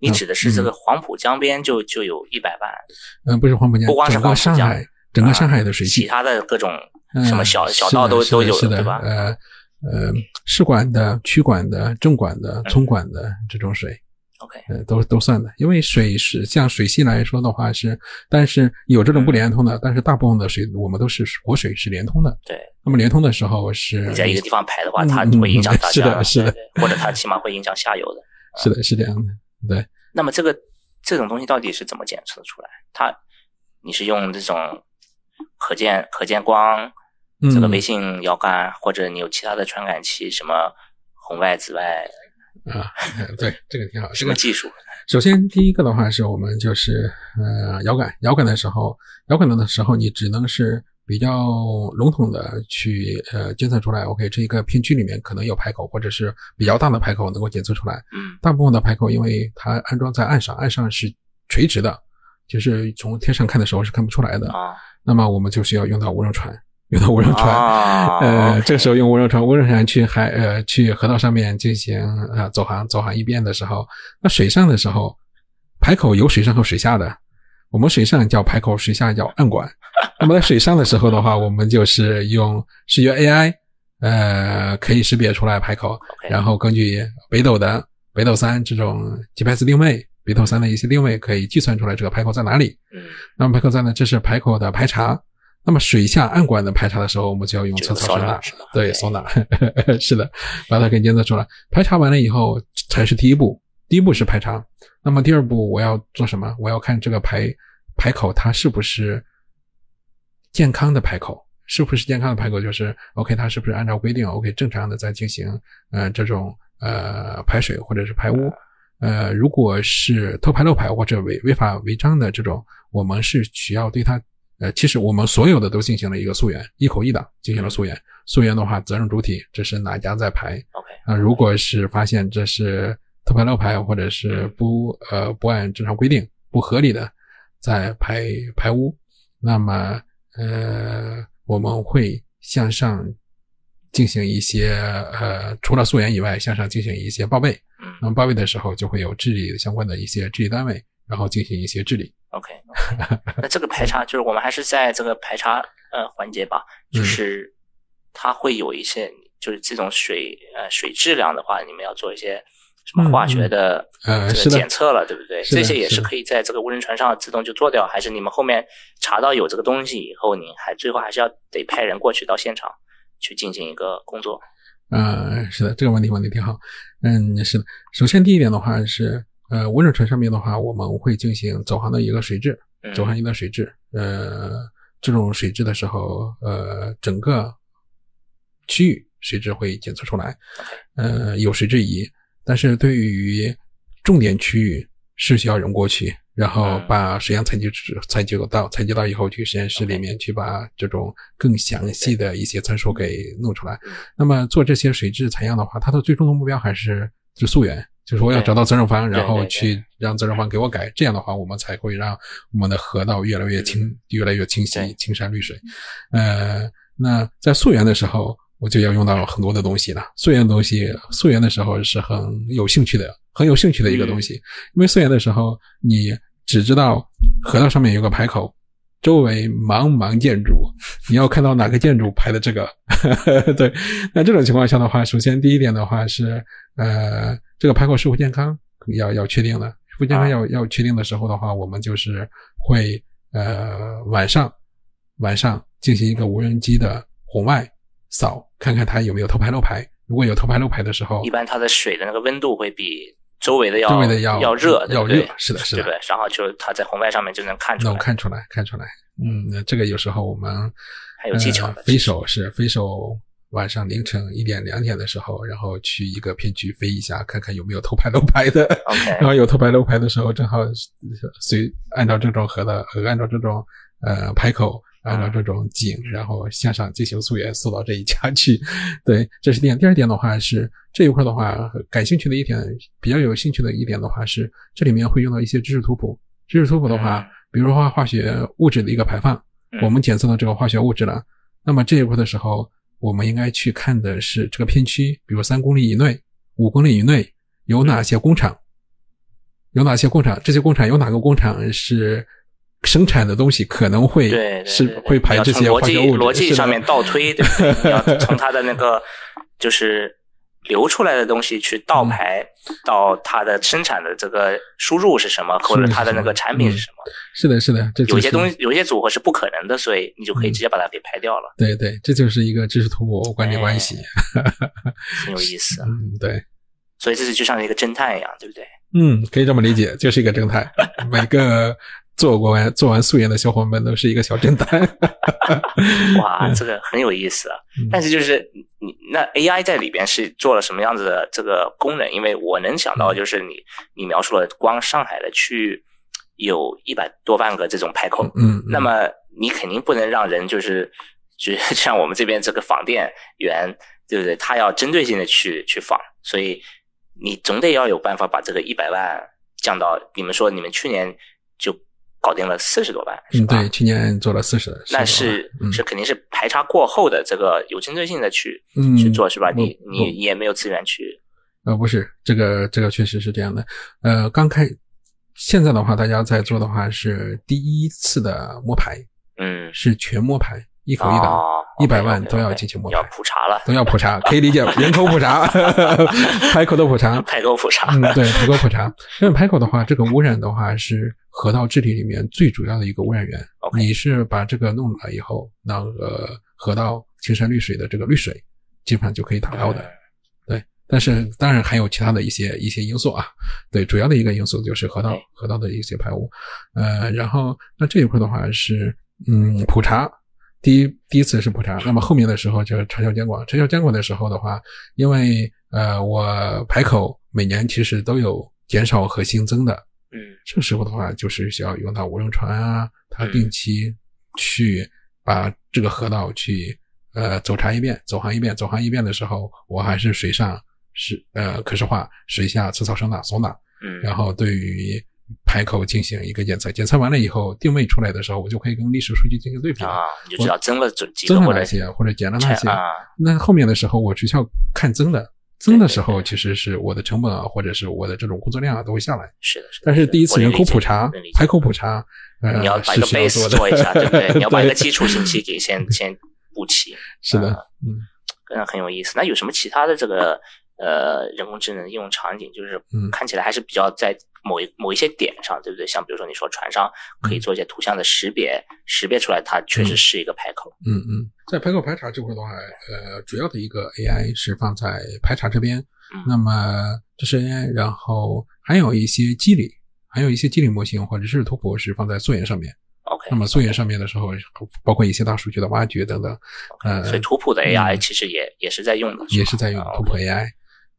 你指的是这个黄浦江边就就有一百万？嗯，不是黄浦江，不光是整个上海，整个上海的水系，其他的各种什么小小道都都有，对吧？呃呃，市管的、区管的、镇管的、村管的这种水。OK，呃，都都算的，因为水是像水系来说的话是，但是有这种不连通的，但是大部分的水我们都是活水是连通的。对，那么连通的时候是你在一个地方排的话，它会影响大家，是的，是的，或者它起码会影响下游的。是的，是这样的。对。那么这个这种东西到底是怎么检测出来？它你是用这种可见可见光这个微信遥感，或者你有其他的传感器，什么红外、紫外？啊，对，这个挺好。什么技术？首先，第一个的话是我们就是呃遥感，遥感的时候，遥感的时候，你只能是比较笼统的去呃监测出来。OK，这一个片区里面可能有排口，或者是比较大的排口能够检测出来。嗯，大部分的排口，因为它安装在岸上，岸上是垂直的，就是从天上看的时候是看不出来的啊。那么我们就需要用到无人船。用到无人船，呃，这个时候用无人船，无人船去海呃去河道上面进行呃走航走航一遍的时候，那水上的时候，排口有水上和水下的，我们水上叫排口，水下叫暗管。那么在水上的时候的话，我们就是用视觉 AI，呃，可以识别出来排口，然后根据北斗的北斗三这种 GPS 定位，北斗三的一些定位，可以计算出来这个排口在哪里。嗯，那么排口在呢，这是排口的排查。那么水下暗管的排查的时候，我们就要用测超声了，对，索呐，是的，把它给监测出来。排查完了以后才是第一步，第一步是排查。那么第二步我要做什么？我要看这个排排口它是不是健康的排口，是不是健康的排口？就是 OK，它是不是按照规定 OK 正常的在进行呃这种呃排水或者是排污？呃，如果是偷排漏排或者违违法违章的这种，我们是需要对它。呃，其实我们所有的都进行了一个溯源，一口一档进行了溯源。溯源的话，责任主体这是哪家在排？OK，啊，如果是发现这是偷排漏排，或者是不呃不按正常规定、不合理的在排排污，那么呃我们会向上进行一些呃，除了溯源以外，向上进行一些报备。嗯那么报备的时候，就会有治理相关的一些治理单位，然后进行一些治理。OK，, 那这个排查 就是我们还是在这个排查呃环节吧，嗯就是它会有一些，就是这种水呃水质量的话，你们要做一些什么化学的这个检测了，对不对？这些也是可以在这个无人船上自动就做掉，还是你们后面查到有这个东西以后，你还最后还是要得派人过去到现场去进行一个工作？嗯，是的，这个问题问的挺好。嗯，是的。首先第一点的话是，呃，温热船上面的话，我们会进行走航的一个水质，嗯走航一个水质。呃，这种水质的时候，呃，整个区域水质会检测出来，呃，有水质仪。但是对于重点区域是需要人过去，然后嗯把水样采集值采集到采集到以后，去实验室里面去把这种更详细的一些参数给弄出来。嗯那么做这些水质采样的话，它的最终的目标还是就是溯源，就是我要找到责任方，然后去让责任方给我改，这样的话我们才会让我们的河道越来越清，越来越清晰，青山绿水。呃，那在溯源的时候，我就要用到很多的东西了。溯源的东西，溯源的时候是很有兴趣的，很有兴趣的一个东西，因为溯源的时候，你只知道河道上面有个排口。周围茫茫建筑，你要看到哪个建筑排的这个，对。那这种情况下的话，首先第一点的话是，呃，这个排口是否健康要要确定的，是否健康啊要、要确定的时候的话，我们就是会呃晚上晚上进行一个无人机的红外扫，看看它有没有偷排漏排。如果有偷排漏排的时候一，般它的水的那个温度会比周围的要周围的要要热，要热，是的，是的对不，对？然后就它在红外上面就能看出来，能看出来，看出来。嗯，那这个有时候我们还有技巧的呃。飞手是飞手，晚上凌晨一点两点的时候，然后去一个片区飞一下，看看有没有偷排漏排的。然后有偷排漏排的时候，正好随按照这种河的呃按照这种呃排口。按照这种井，然后向上进行溯源，溯到这一家去。对，这是点。第二点的话是这一块的话，感兴趣的一点，比较有兴趣的一点的话是，这里面会用到一些知识图谱。知识图谱的话嗯，比如说化学物质的一个排放，嗯我们检测到这个化学物质了，那么这一块的时候，我们应该去看的是这个片区，比如三公里以内、五公里以内有哪些工厂，有哪些工厂，这些工厂有哪个工厂是生产的东西可能会是会排这些化学物质，逻辑上面倒推，对不对？你要从它的那个就是流出来的东西去嗯倒排到它的生产的这个输入是什么，或者它的那个产品是什么。是的，是的，这有些东西，有些组合是不可能的，所以你就可以嗯直接把它给排掉了，对对，这就是一个知识图谱关联关系。很有意思。嗯，对。所以这是就像一个侦探一样，对不对？嗯，可以这么理解，就是一个侦探。每个做过完做完素颜的小伙伴都是一个小侦探。哇，这个很有意思啊！嗯但是就是你那 AI 在里边是做了什么样子的这个功能？因为我能想到就是你你描述了光上海的区域有一百多万个这种排口，嗯，嗯那么你肯定不能让人就是 就像我们这边这个访店员，对不对？他要针对性的去去访，所以你总得要有办法把这个一百万降到你们说你们去年就搞定了四十多万，是嗯，吧？对，去年做了四十，那是是嗯是肯定是排查过后的这个有针对性的去嗯去做是吧？你你也没有资源去呃，不是，这个这个确实是这样的。呃，刚开现在的话，大家在做的话是第一次的摸排，嗯是全摸排，一口一档，哦一百万都要进行摸要，普查了，都要普查，可以理解，人口普查，排口的普查，排口普查，嗯，对，排口普查。因为排口的话，这个污染的话是河道治理里面最主要的一个污染源。你是把这个弄了以后，那个河道青山绿水的这个绿水，基本上就可以达到的。对，但是当然还有其他的一些一些因素啊。对，主要的一个因素就是河道河道的一些排污。呃，然后那这一块的话是嗯普查。第一第一次是普查，那么后面的时候就是长效监管。长效监管的时候的话，因为呃我排口每年其实都有减少和新增的，嗯这个时候的话，就是需要用到无人船啊，它定期去把这个河道去呃走查一遍，走航一遍。走航一遍的时候，我还是水上是呃可视化，水下磁扫声呐、索呐，嗯，然后对于排口进行一个检测，检测完了以后定位出来的时候，我就可以跟历史数据进行对比。啊，你就知道增了几几增了哪些或者减了哪些。啊，那后面的时候我只需要看增的，增的时候其实是我的成本啊，或者是我的这种工作量啊都会下来。是的，是的。但是第一次人口普查排口普查，呃，你要把一个 base。做一下，对不对？你要把一个基础信息给先 先补齐，是的，嗯嗯，很有意思。那有什么其他的这个呃人工智能应用场景？就是嗯看起来还是比较在某一某一些点上，对不对？像比如说你说船上可以做一些图像的识别，识别出来它确实是一个排口。嗯嗯，在排口排查这块的话，呃，主要的一个 AI 是放在排查这边。嗯那么这是 AI，然后还有一些机理，还有一些机理模型或者是图谱是放在溯源上面。OK，那么溯源上面的时候，包括一些大数据的挖掘等等，呃，所以图谱的 AI 嗯其实也也是在用的，也是在用啊图谱 AI。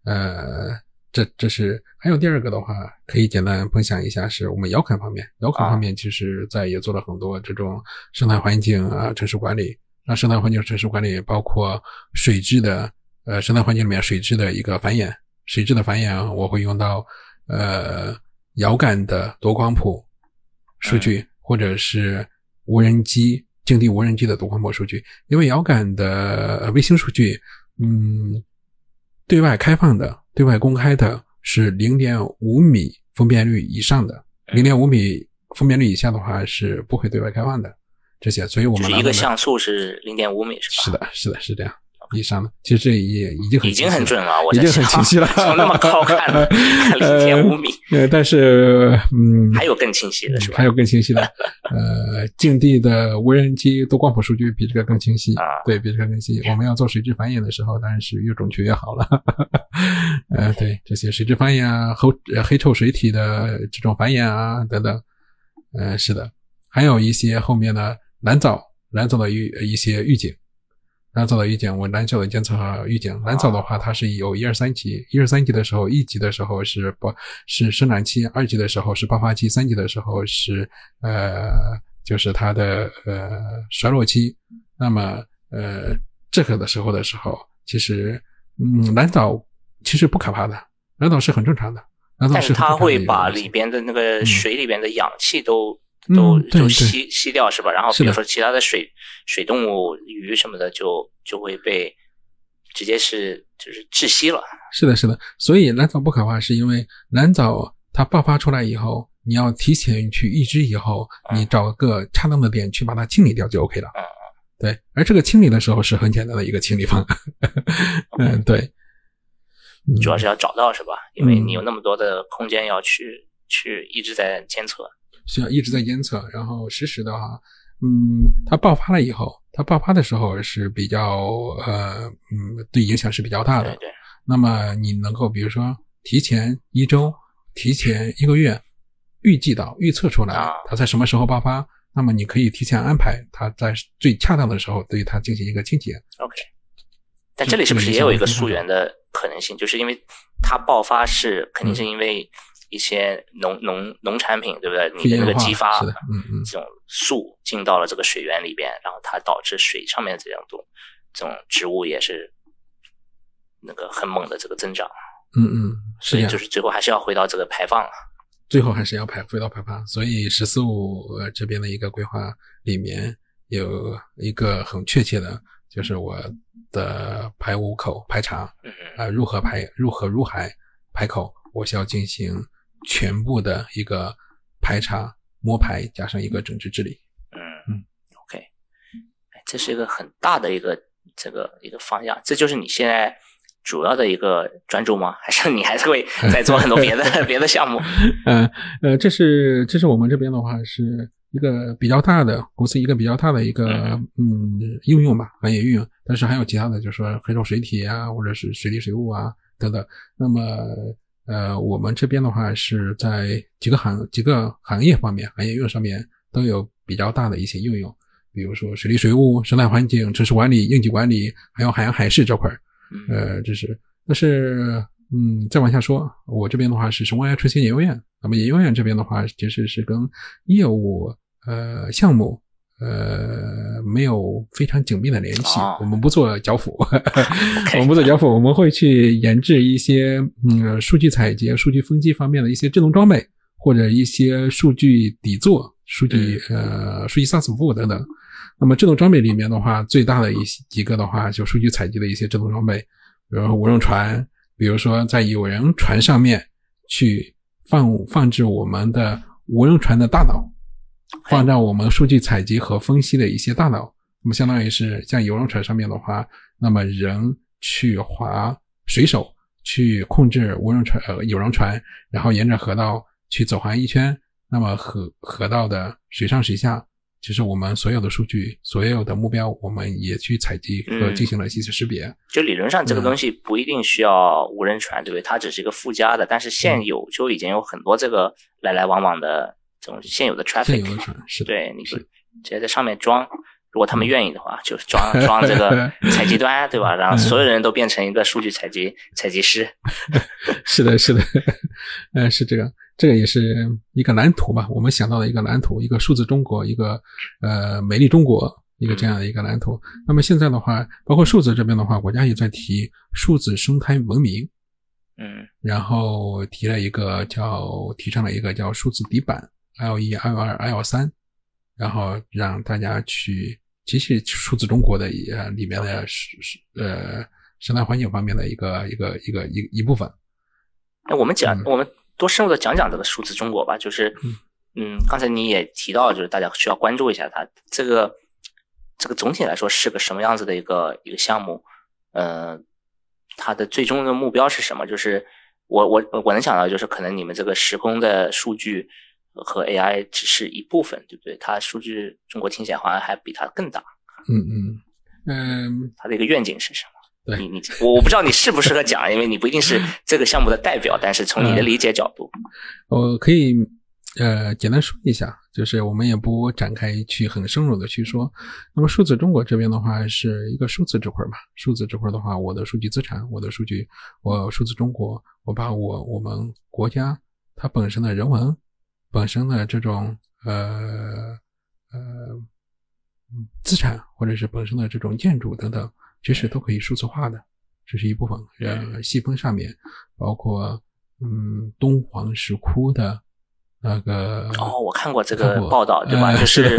呃，这这是还有第二个的话，可以简单分享一下，是我们遥感方面。遥感方面其实在也做了很多这种生态环境啊、城市管理。那生态环境、城市管理包括水质的呃生态环境里面水质的一个繁衍，水质的繁衍我会用到呃遥感的多光谱数据，或者是无人机近地无人机的多光谱数据，因为遥感的呃卫星数据，嗯，对外开放的、对外公开的是零点五米分辨率以上的，零点五米分辨率以下的话是不会对外开放的。这些，所以我就是们拿到的一个像素是零点五米，是吧？是的，是的，是这样以上的。其实这也已经很已经很准了，我已经很清晰了 从那么高看零点五米，呃，但是嗯，还有更清晰的是吧？还有更清晰的，呃，近地的无人机多光谱数据比这个更清晰，啊对比这个更清晰。我们要做水质繁衍的时候，当然是越准确越好了。呃，对这些水质繁衍啊、黑呃黑臭水体的这种繁衍啊等等，呃，是的，还有一些后面的蓝藻、蓝藻的预一些预警。蓝藻的预警，我蓝藻的监测和预警。蓝藻的话，它是有一二三级，一二三级的时候，一级的时候是爆是生长期，二级的时候是爆发期，三级的时候是呃就是它的呃衰落期。那么呃这个的时候的时候，其实嗯蓝藻其实不可怕的，蓝藻是很正常的。蓝藻但是它会把里边的那个水里边的氧气都、嗯都对对就吸吸掉是吧？然后比如说其他的水水动物、鱼什么的就就会被直接是就是窒息了。是的，是的，所以蓝藻不可怕，是因为蓝藻它爆发出来以后，你要提前去预知以后，嗯你找个恰当的点去把它清理掉就 OK 了。嗯对，而这个清理的时候是很简单的一个清理方案。嗯，对，你主要是要找到是吧？因为嗯你有那么多的空间要去去一直在监测。需要一直在监测，然后实时的话，嗯，它爆发了以后，它爆发的时候是比较呃嗯，对影响是比较大的。对对，那么你能够比如说提前一周、提前一个月预计到、预测出来啊它在什么时候爆发，那么你可以提前安排它在最恰当的时候对它进行一个清洁。OK，但这里是不是也有一个溯源的可能性？就是因为它爆发是肯定是因为一些农农农产品，对不对？你的那个激发嗯嗯，这种素进到了这个水源里边，然后它导致水上面这样种这种植物也是那个很猛的这个增长，嗯嗯，是就。是最后还是要回到这个排放。最后还是要排回到排放，所以“十四五”呃这边的一个规划里面有一个很确切的，就是我的排污口排查，嗯啊、入河排入河入海排口，我需要进行全部的一个排查摸排，加上一个整治治理。嗯嗯，OK，哎这是一个很大的一个这个一个方向，这就是你现在主要的一个专注吗？还是你还是会再做很多别的 别的项目？嗯呃，这是这是我们这边的话是一个比较大的公司，一个比较大的一个嗯应用吧，行业应用。但是还有其他的，就是说黑臭水体啊，或者是水利水务啊等等。那么呃，我们这边的话是在几个行几个行业方面，行业应用上面都有比较大的一些应用，比如说水利水务、生态环境、城市管理、应急管理，还有海洋海事这块呃，这是，但是，嗯，再往下说，我这边的话是生物 AI 出现研究院，那么研究院这边的话，其实是跟业务呃项目呃没有非常紧密的联系，哦。我们不做交付，我们不做交付，我们会去研制一些嗯数据采集、数据分析方面的一些智能装备，或者一些数据底座、数据呃数据 SaaS 服务等等。那么智能装备里面的话，最大的一些几个的话，就数据采集的一些智能装备，比如说无人船，比如说在有人船上面去放放置我们的无人船的大脑，放在我们数据采集和分析的一些大脑。那么相当于是像游轮船上面的话，那么人去划水手去控制无人船呃有人船，然后沿着河道去走环一圈，那么河河道的水上水下。其实我们所有的数据，所有的目标，我们也去采集和进行了信息识别。就理论上，这个东西不一定需要无人船，对不对？它只是一个附加的，但是现有就已经有很多这个来来往往的这种现有的 traffic。有的是对，你就直接在上面装，如果他们愿意的话，就装装这个 采集端，对吧？然后所有人都变成一个数据采集采集师。是的，是的，嗯，是这个。这个也是一个蓝图吧，我们想到的一个蓝图，一个数字中国，一个呃美丽中国，一个这样的一个蓝图。那么现在的话，包括数字这边的话，国家也在提数字生态文明，嗯，然后提了一个叫提倡了一个叫数字底板 L 一、L 二、L 三，然后让大家去其实数字中国的呃里面的是是呃生态环境方面的一个一个一个一一部分。那我们讲我们。多深入的讲讲这个数字中国吧，就是，嗯，刚才你也提到，就是大家需要关注一下它这个，这个总体来说是个什么样子的一个一个项目，呃，它的最终的目标是什么？就是我我我能想到，就是可能你们这个时空的数据和 AI 只是一部分，对不对？它数据中国听起来好像还比它更大。嗯嗯嗯，它的一个愿景是什么？你你我我不知道你适不适合讲，因为你不一定是 这个项目的代表。但是从你的理解角度，我可以呃简单说一下，就是我们也不展开去很深入的去说。那么数字中国这边的话是一个数字这块嘛，数字这块的话，我的数据资产，我的数据，我数字中国，我把我我们国家它本身的人文，本身的这种呃呃资产，或者是本身的这种建筑等等。其实都可以数字化的，这是一部分。呃，细分上面包括嗯，敦煌石窟的那个哦，我看过这个报道，对吧？就是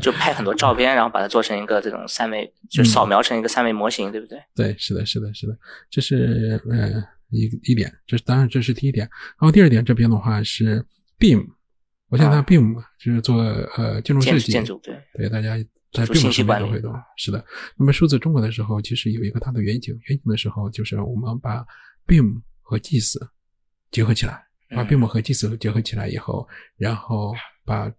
就拍很多照片，然后把它做成一个这种三维，就扫描成一个三维模型，对不对？对，是的，是的，是的，这是呃一一点，这当然这是第一点。然后第二点这边的话是 BIM，我现在 BIM 就是做呃建筑设计，建筑对对大家。在并不是每个会动，是的。那么数字中国的时候，其实有一个它的远景，远景的时候就是我们把 BIM 和 GIS 结合起来，把 BIM 和 GIS 结合起来以后，然后把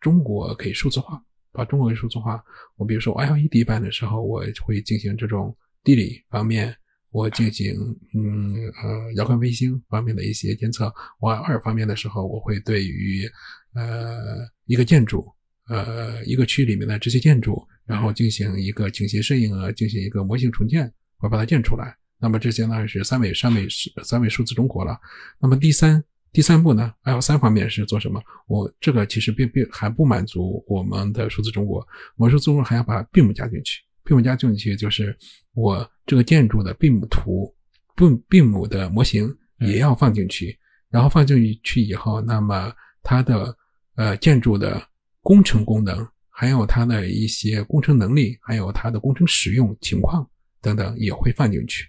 中国给数字化，把中国给数字化。我比如说 LED 版的时候，我会进行这种地理方面，我进行嗯呃遥控卫星方面的一些监测。我二方面的时候，我会对于呃一个建筑。呃，一个区里面的这些建筑，然后进行一个倾斜摄影啊，进行一个模型重建，我把它建出来。那么这些呢是三维、三维、三维数字中国了。那么第三第三步呢，L 三方面是做什么？我这个其实并并还不满足我们的数字中国，我数字中国还要把 BIM 加进去。BIM 加进去就是我这个建筑的 BIM 图，BIM BIM 的模型也要放进去。然后放进去以后，那么它的呃建筑的。工程功能，还有它的一些工程能力，还有它的工程使用情况等等，也会放进去。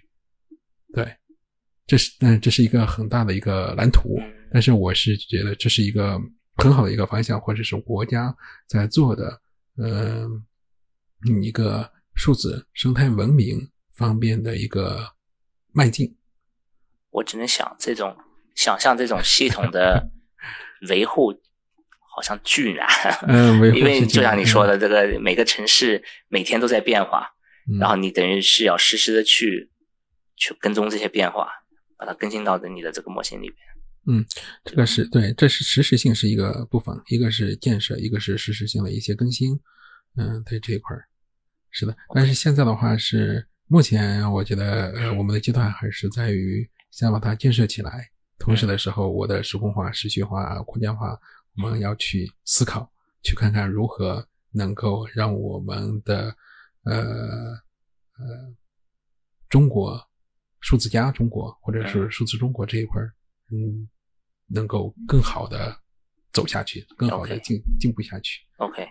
对，这是嗯，这是一个很大的一个蓝图。但是我是觉得这是一个很好的一个方向，或者是国家在做的，嗯，一个数字生态文明方面的一个迈进。我只能想这种想象这种系统的 维护。好像巨难，嗯，因为就像你说的，这个每个城市每天都在变化，然后你等于是要实时的去去跟踪这些变化，把它更新到你的这个模型里边。嗯，这个是对，这是实时性是一个部分，一个是建设，一个是实时性的一些更新。嗯，对这一块是的。但是现在的话是目前我觉得呃我们的阶段还是在于先把它建设起来，同时的时候我的时空化、时序化、空间化。我们要去思考，去看看如何能够让我们的呃呃中国数字加中国或者是数字中国这一块儿，嗯，能够更好的走下去，更好的进进步下去。OK，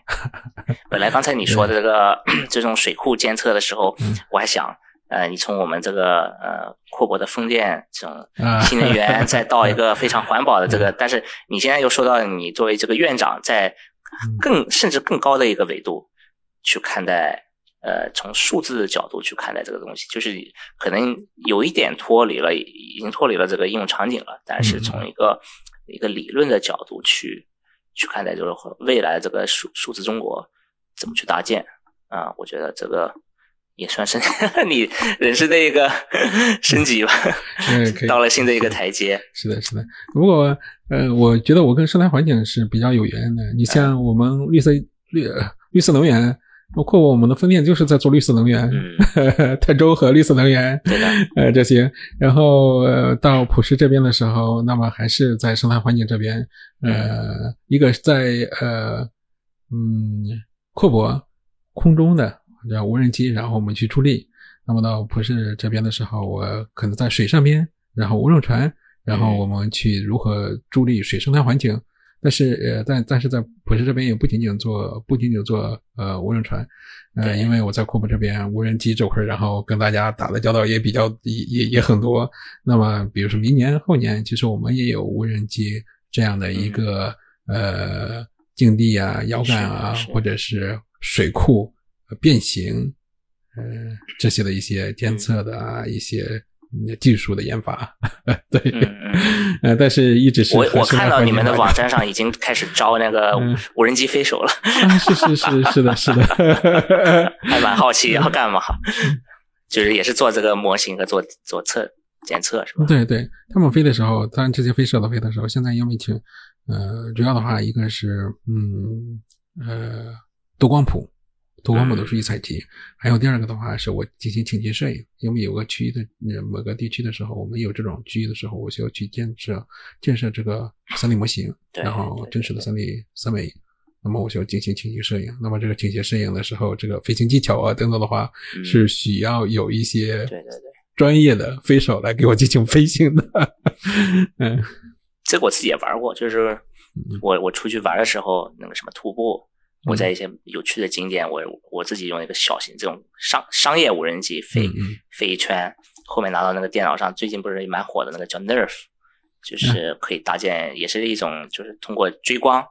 本来刚才你说的这个 这种水库监测的时候，嗯我还想，呃，你从我们这个呃阔博的风电这种啊新能源，再到一个非常环保的这个，但是你现在又说到你作为这个院长，在嗯更甚至更高的一个维度去看待。呃，从数字的角度去看待这个东西，就是可能有一点脱离了，已经脱离了这个应用场景了。但是嗯从一个一个理论的角度去去看待，就是未来这个数数字中国怎么去搭建啊？我觉得这个也算是 你人生的一个 升级吧 到了新的一个台阶。是的，是的。如果，呃，我觉得我跟生态环境是比较有缘的。你像我们绿色绿呃绿色能源，包括我们的分店就是在做绿色能源，嗯，泰州和绿色能源，呃，这些。然后，呃，到普什这边的时候，那么还是在生态环境这边，呃，一个是在呃，嗯，阔博空中的叫无人机，然后我们去助力。那么到普市这边的时候，我可能在水上边，然后无人船，然后我们去如何助力水生态环境。但是呃，但但是在普什这边也不仅仅做不仅仅做呃无人船，呃，因为我在阔博这边无人机这块，然后跟大家打的交道也比较也也也很多。那么比如说明年后年，其实我们也有无人机这样的一个、呃境地啊、遥感啊，或者是水库、呃变形，呃这些的一些监测的啊、一些嗯技术的研发，对。呃，但是一直是我我看到你们的网站上已经开始招那个嗯。无人机飞手了，啊，是是是是的，是的，还蛮好奇嗯要干嘛，就是也是做这个模型和做做测检测是吧？对对，他们飞的时候，当然这些飞射的飞的时候，现在因为去，呃，主要的话，一个是嗯呃多光谱，多光谱的数据采集，还有第二个的话是我进行倾斜摄影，因为有个区域的呃某个地区的时候，我们有这种区域的时候，我需要去建设建设这个三 D 模型，对然后真实的三 D 三维。那么我需要进行倾斜摄影，那么这个倾斜摄影的时候，这个飞行技巧啊等等的话，嗯是需要有一些对对对，专业的飞手来给我进行飞行的。嗯。这个我自己也玩过，就是我我出去玩的时候，那个什么徒步，我在一些有趣的景点，我我自己用一个小型这种商商业无人机飞、飞一圈，后面拿到那个电脑上，最近不是蛮火的那个叫 Nerf，就是可以搭建，也是一种就是通过追光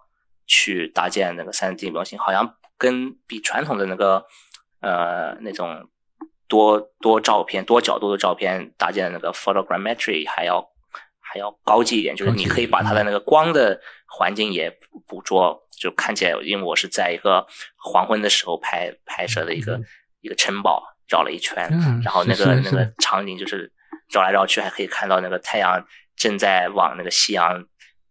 去搭建那个三 D 模型，好像跟比传统的那个呃那种多多照片、多角度的照片搭建的那个 photogrammetry 还要还要高级一点，就是你可以把它的那个光的环境也捕捉，就看起来，因为我是在一个黄昏的时候拍拍摄的一个、嗯一个城堡，绕了一圈，嗯然后那个那个场景就是绕来绕去，还可以看到那个太阳正在往那个夕阳，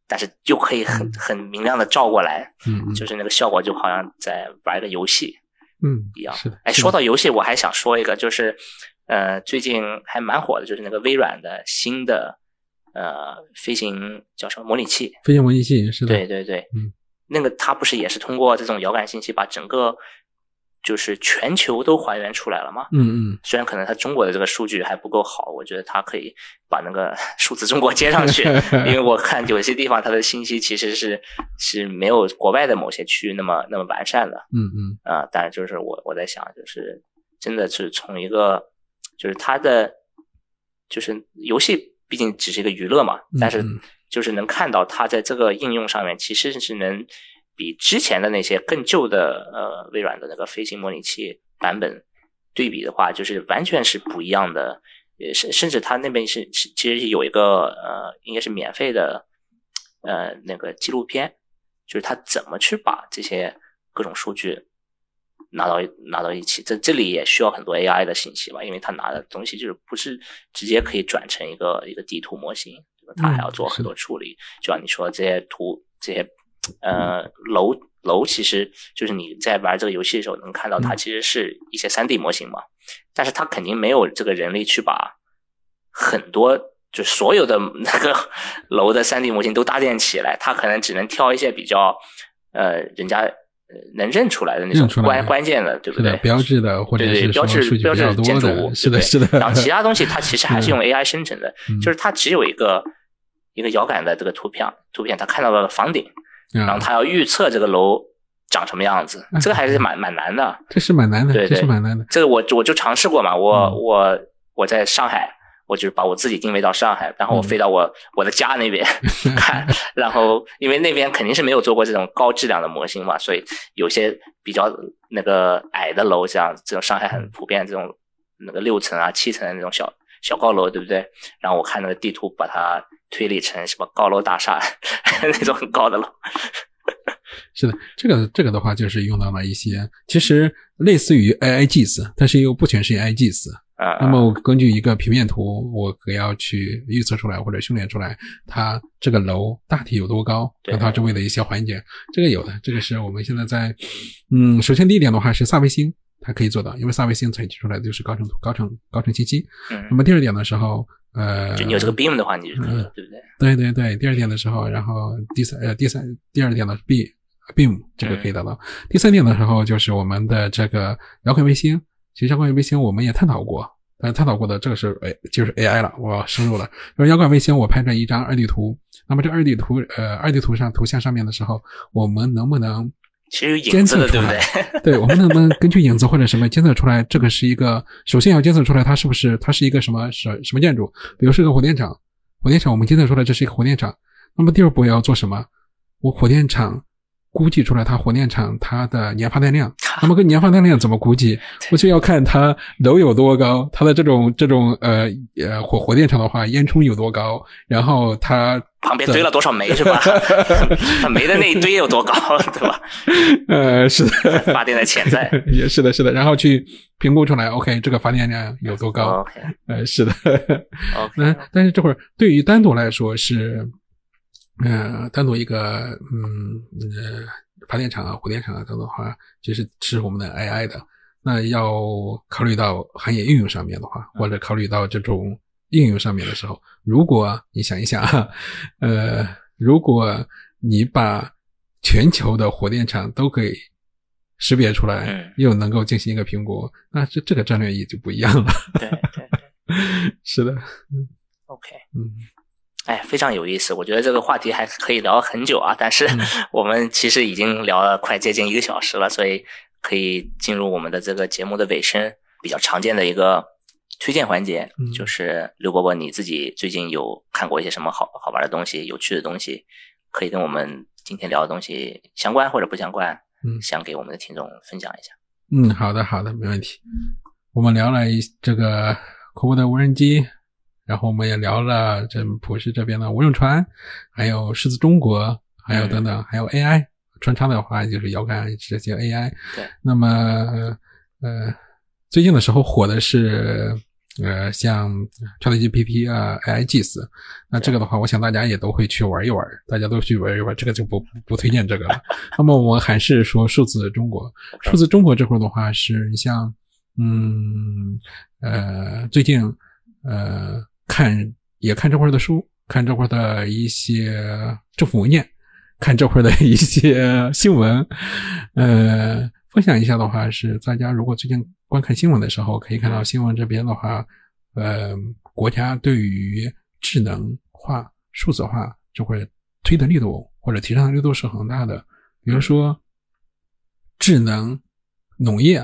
但是又可以很很明亮的照过来，嗯嗯，就是那个效果就好像在玩一个游戏。嗯一样。哎，说到游戏，我还想说一个，就是呃，最近还蛮火的，就是那个微软的新的呃飞行叫什么模拟器？飞行模拟器是的，对对对，嗯，那个它不是也是通过这种遥感信息把整个就是全球都还原出来了吗？嗯嗯虽然可能它中国的这个数据还不够好，我觉得它可以把那个 数字中国接上去，因为我看有些地方它的信息其实是是没有国外的某些区域那么那么完善的。嗯嗯啊、但是就是我我在想，就是真的是从一个，就是它的，就是游戏毕竟只是一个娱乐嘛，但是嗯嗯就是能看到它在这个应用上面其实是能比之前的那些更旧的呃微软的那个飞行模拟器版本对比的话，就是完全是不一样的。呃，甚甚至它那边是是其实有一个呃，应该是免费的呃那个纪录片，就是他怎么去把这些各种数据拿到拿到一起。这这里也需要很多 AI 的信息吧，因为他拿的东西就是不是直接可以转成一个一个地图模型，对吧？他还要做很多处理。就像你说这些图这些呃楼楼，其实就是你在玩这个游戏的时候能看到它其实是一些三 D 模型嘛，但是它肯定没有这个人力去把很多。就所有的那个楼的三 D 模型都搭建起来，它可能只能挑一些比较呃人家呃能认出来的那种关关键的，对不对，？标志的或者是标志标志建筑物的，，是的，对是的。然后其 他东西它其实还是用 AI 生成的，嗯就是它只有一个一个遥感的这个图片，图片他看到了房顶，然后啊，他要预测这个楼长什么样子，这个还是蛮蛮难的。这是蛮难的，对对这是蛮难的。这个我我就尝试过嘛，我、嗯我我在上海，我就是把我自己定位到上海，然后我嗯飞到我、我的家那边 看，然后因为那边肯定是没有做过这种高质量的模型嘛，所以有些比较那个矮的楼，像这种上海很普遍这种那个六层啊、七层的那种小小高楼，对不对？然后我看那个地图，把它推理成什么高楼大厦 那种很高的楼，是的，这个这个的话就是用到了一些，其实类似于 AIGS，但是又不全是 AIGS。啊，那么我根据一个平面图，我可要去预测出来或者训练出来，它这个楼大体有多高，对和它周围的一些环境，这个有的，这个是我们现在在，嗯，首先第一点的话是萨卫星，它可以做到，因为萨维星采集出来的就是高程图、高程、高程信息。那嗯，么第二点的时候，呃，就你有这个 beam 的话，你就可以对不对？对对对，第二点的时候，然后第三呃第三第二点的 B beam 这个可以达到。第三点的时候就是我们的这个遥控卫星，其实遥控卫星我们也探讨过，但探讨过的这个是哎就是 AI 了，我深入了。就是遥感卫星我拍着一张二 D 图，那么这二 D 图呃二 D 图上图像上面的时候，我们能不能其实监影子的，对不测出来对？对，我们能不能根据影子或者什么监测出来，这个是一个，首先要监测出来它是不是它是一个什么什什么建筑，比如是个火电厂，火电厂我们监测出来这是一个火电厂，那么第二步要做什么？我火电厂估计出来它火电厂它的年发电量，那么跟年发电量怎么估计？我就要看它楼有多高，它的这种这种呃呃火火电厂的话烟囱有多高，然后它旁边堆了多少煤是吧？它煤的那一堆有多高，对吧？呃是的。发电的潜在。也是的，是的，然后去评估出来，OK，这个发电量有多高？OK 呃，是的。那 OK，但是这会儿对于单独来说是，呃，单独一个嗯呃发电厂啊、火电厂啊等等的话，就是是我们的 AI 的。那要考虑到行业应用上面的话，或者考虑到这种应用上面的时候，如果你想一想啊，呃，如果你把全球的火电厂都给识别出来，嗯又能够进行一个评估，那这这个战略意义就不一样了。对对对 是的，，OK。嗯。哎，非常有意思，我觉得这个话题还可以聊很久啊，但是嗯 我们其实已经聊了快接近一个小时了，所以可以进入我们的这个节目的尾声。比较常见的一个推荐环节，嗯就是刘伯伯你自己最近有看过一些什么好好玩的东西、有趣的东西，可以跟我们今天聊的东西相关或者不相关，嗯想给我们的听众分享一下。嗯，好的，好的，没问题。我们聊了一这个库珀的无人机，然后我们也聊了这普世这边的无人船，还有狮子中国，还有等等，还有 AI。穿插的话就是遥感这些 AI。对。那么呃，最近的时候火的是呃像 ChatGPT 啊、AIGS，那这个的话，我想大家也都会去玩一玩，大家都去玩一玩，这个就不不推荐这个了。那么我们还是说数字中国。数字中国这块的话，是你像，嗯，呃，最近呃看也看这块的书，看这块的一些政府文件，看这块的一些新闻，呃，分享一下的话是，大家如果最近观看新闻的时候，可以看到新闻这边的话，呃，国家对于智能化、数字化这块推的力度或者提倡的力度是很大的，比如说智能农业，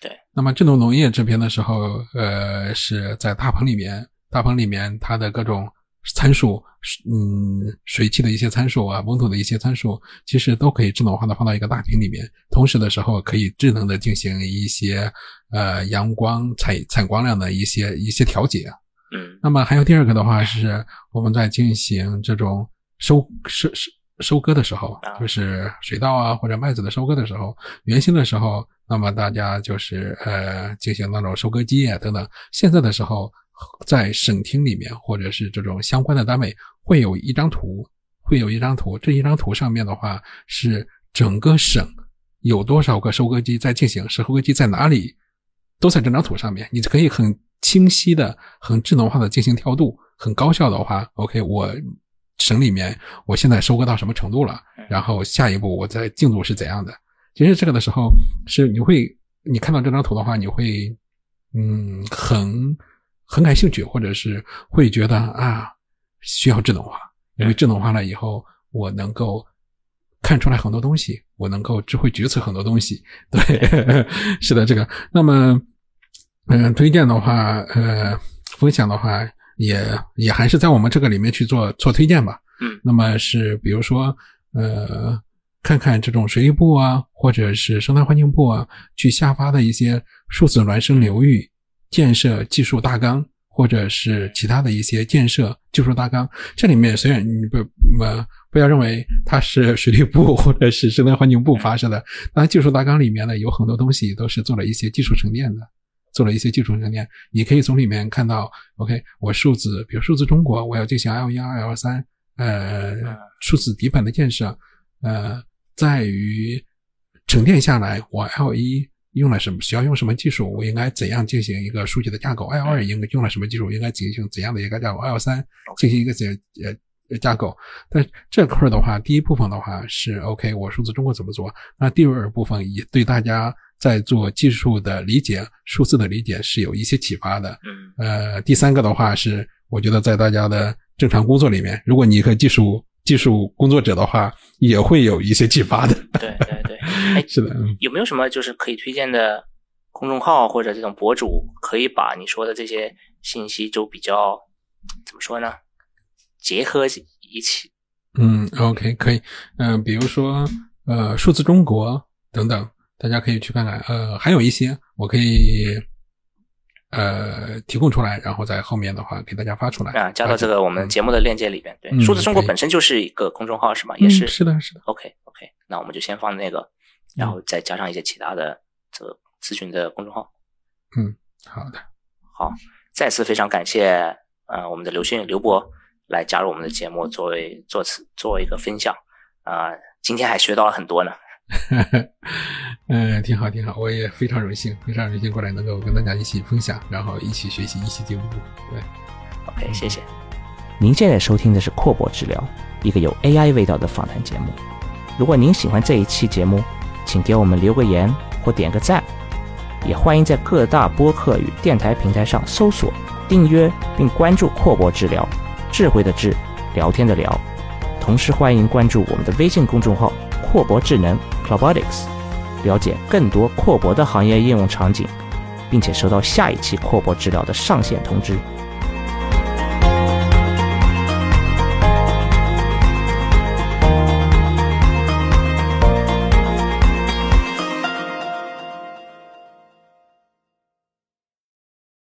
对，那么智能农业这边的时候，呃，是在大棚里面，大棚里面它的各种参数，嗯，水汽的一些参数啊，温度的一些参数，其实都可以智能化的放到一个大屏里面，同时的时候可以智能的进行一些呃阳光采采光量的一些一些调节。嗯那么还有第二个的话是我们在进行这种收收收收割的时候啊，就是水稻啊或者麦子的收割的时候，原先的时候，那么大家就是呃进行那种收割机啊等等。现在的时候，在省厅里面或者是这种相关的单位会有一张图，会有一张图，这一张图上面的话是整个省有多少个收割机在进行，收割机在哪里，都在这张图上面，你可以很清晰的、很智能化的进行调度，很高效的话，OK，我省里面我现在收割到什么程度了，然后下一步我在进度是怎样的？其实这个的时候是你会，你看到这张图的话，你会嗯很很感兴趣，或者是会觉得啊需要智能化，因为智能化了以后，我能够看出来很多东西，我能够智慧决策很多东西。对，是的，这个。那么，嗯，推荐的话，呃，分享的话，也也还是在我们这个里面去做做推荐吧。嗯，那么是比如说，呃，看看这种水利部啊，或者是生态环境部啊，去下发的一些数字孪生流域建设技术大纲。或者是其他的一些建设技术大纲，这里面虽然你不呃不要认为它是水利部或者是生态环境部发射的，但技术大纲里面呢有很多东西都是做了一些技术沉淀的，做了一些技术沉淀。你可以从里面看到，OK，我数字，比如数字中国，我要进行 L 一、L 三，呃，数字底板的建设，呃，在于沉淀下来，我 L 一。用了什么？需要用什么技术？我应该怎样进行一个数据的架构？L 二应该用了什么技术？应该进行怎样的一个架构？L 三进行一个怎呃架构？但这块的话，第一部分的话是 OK，我数字中国怎么做？那第二部分也对大家在做技术的理解、数字的理解是有一些启发的。嗯。呃，第三个的话是，我觉得在大家的正常工作里面，如果你和技术技术工作者的话，也会有一些启发的。对 是的，有没有什么就是可以推荐的公众号或者这种博主，可以把你说的这些信息都比较怎么说呢？结合一起。嗯，OK，可以。嗯，比如说呃，数字中国等等，大家可以去看看。呃，还有一些我可以呃提供出来，然后在后面的话给大家发出来啊，加到这个我们节目的链接里边。对，数字中国本身就是一个公众号是吗？也是。是的，是的。OK，OK，那我们就先放那个。然后再加上一些其他的这个咨询的公众号。嗯，好的，好，再次非常感谢呃我们的刘迅刘博来加入我们的节目，作为作词作为一个分享啊，今天还学到了很多呢。嗯，挺好挺好，我也非常荣幸，非常荣幸过来能够跟大家一起分享，然后一起学习，一起进步。对，OK，谢谢。您现在收听的是阔博治疗，一个有 AI 味道的访谈节目。如果您喜欢这一期节目，请给我们留个言或点个赞，也欢迎在各大播客与电台平台上搜索、订阅并关注“阔博治疗”，智慧的智，聊天的聊。同时欢迎关注我们的微信公众号“阔博智能 （Clobotics）”，了解更多阔博的行业应用场景，并且收到下一期阔博治疗的上线通知。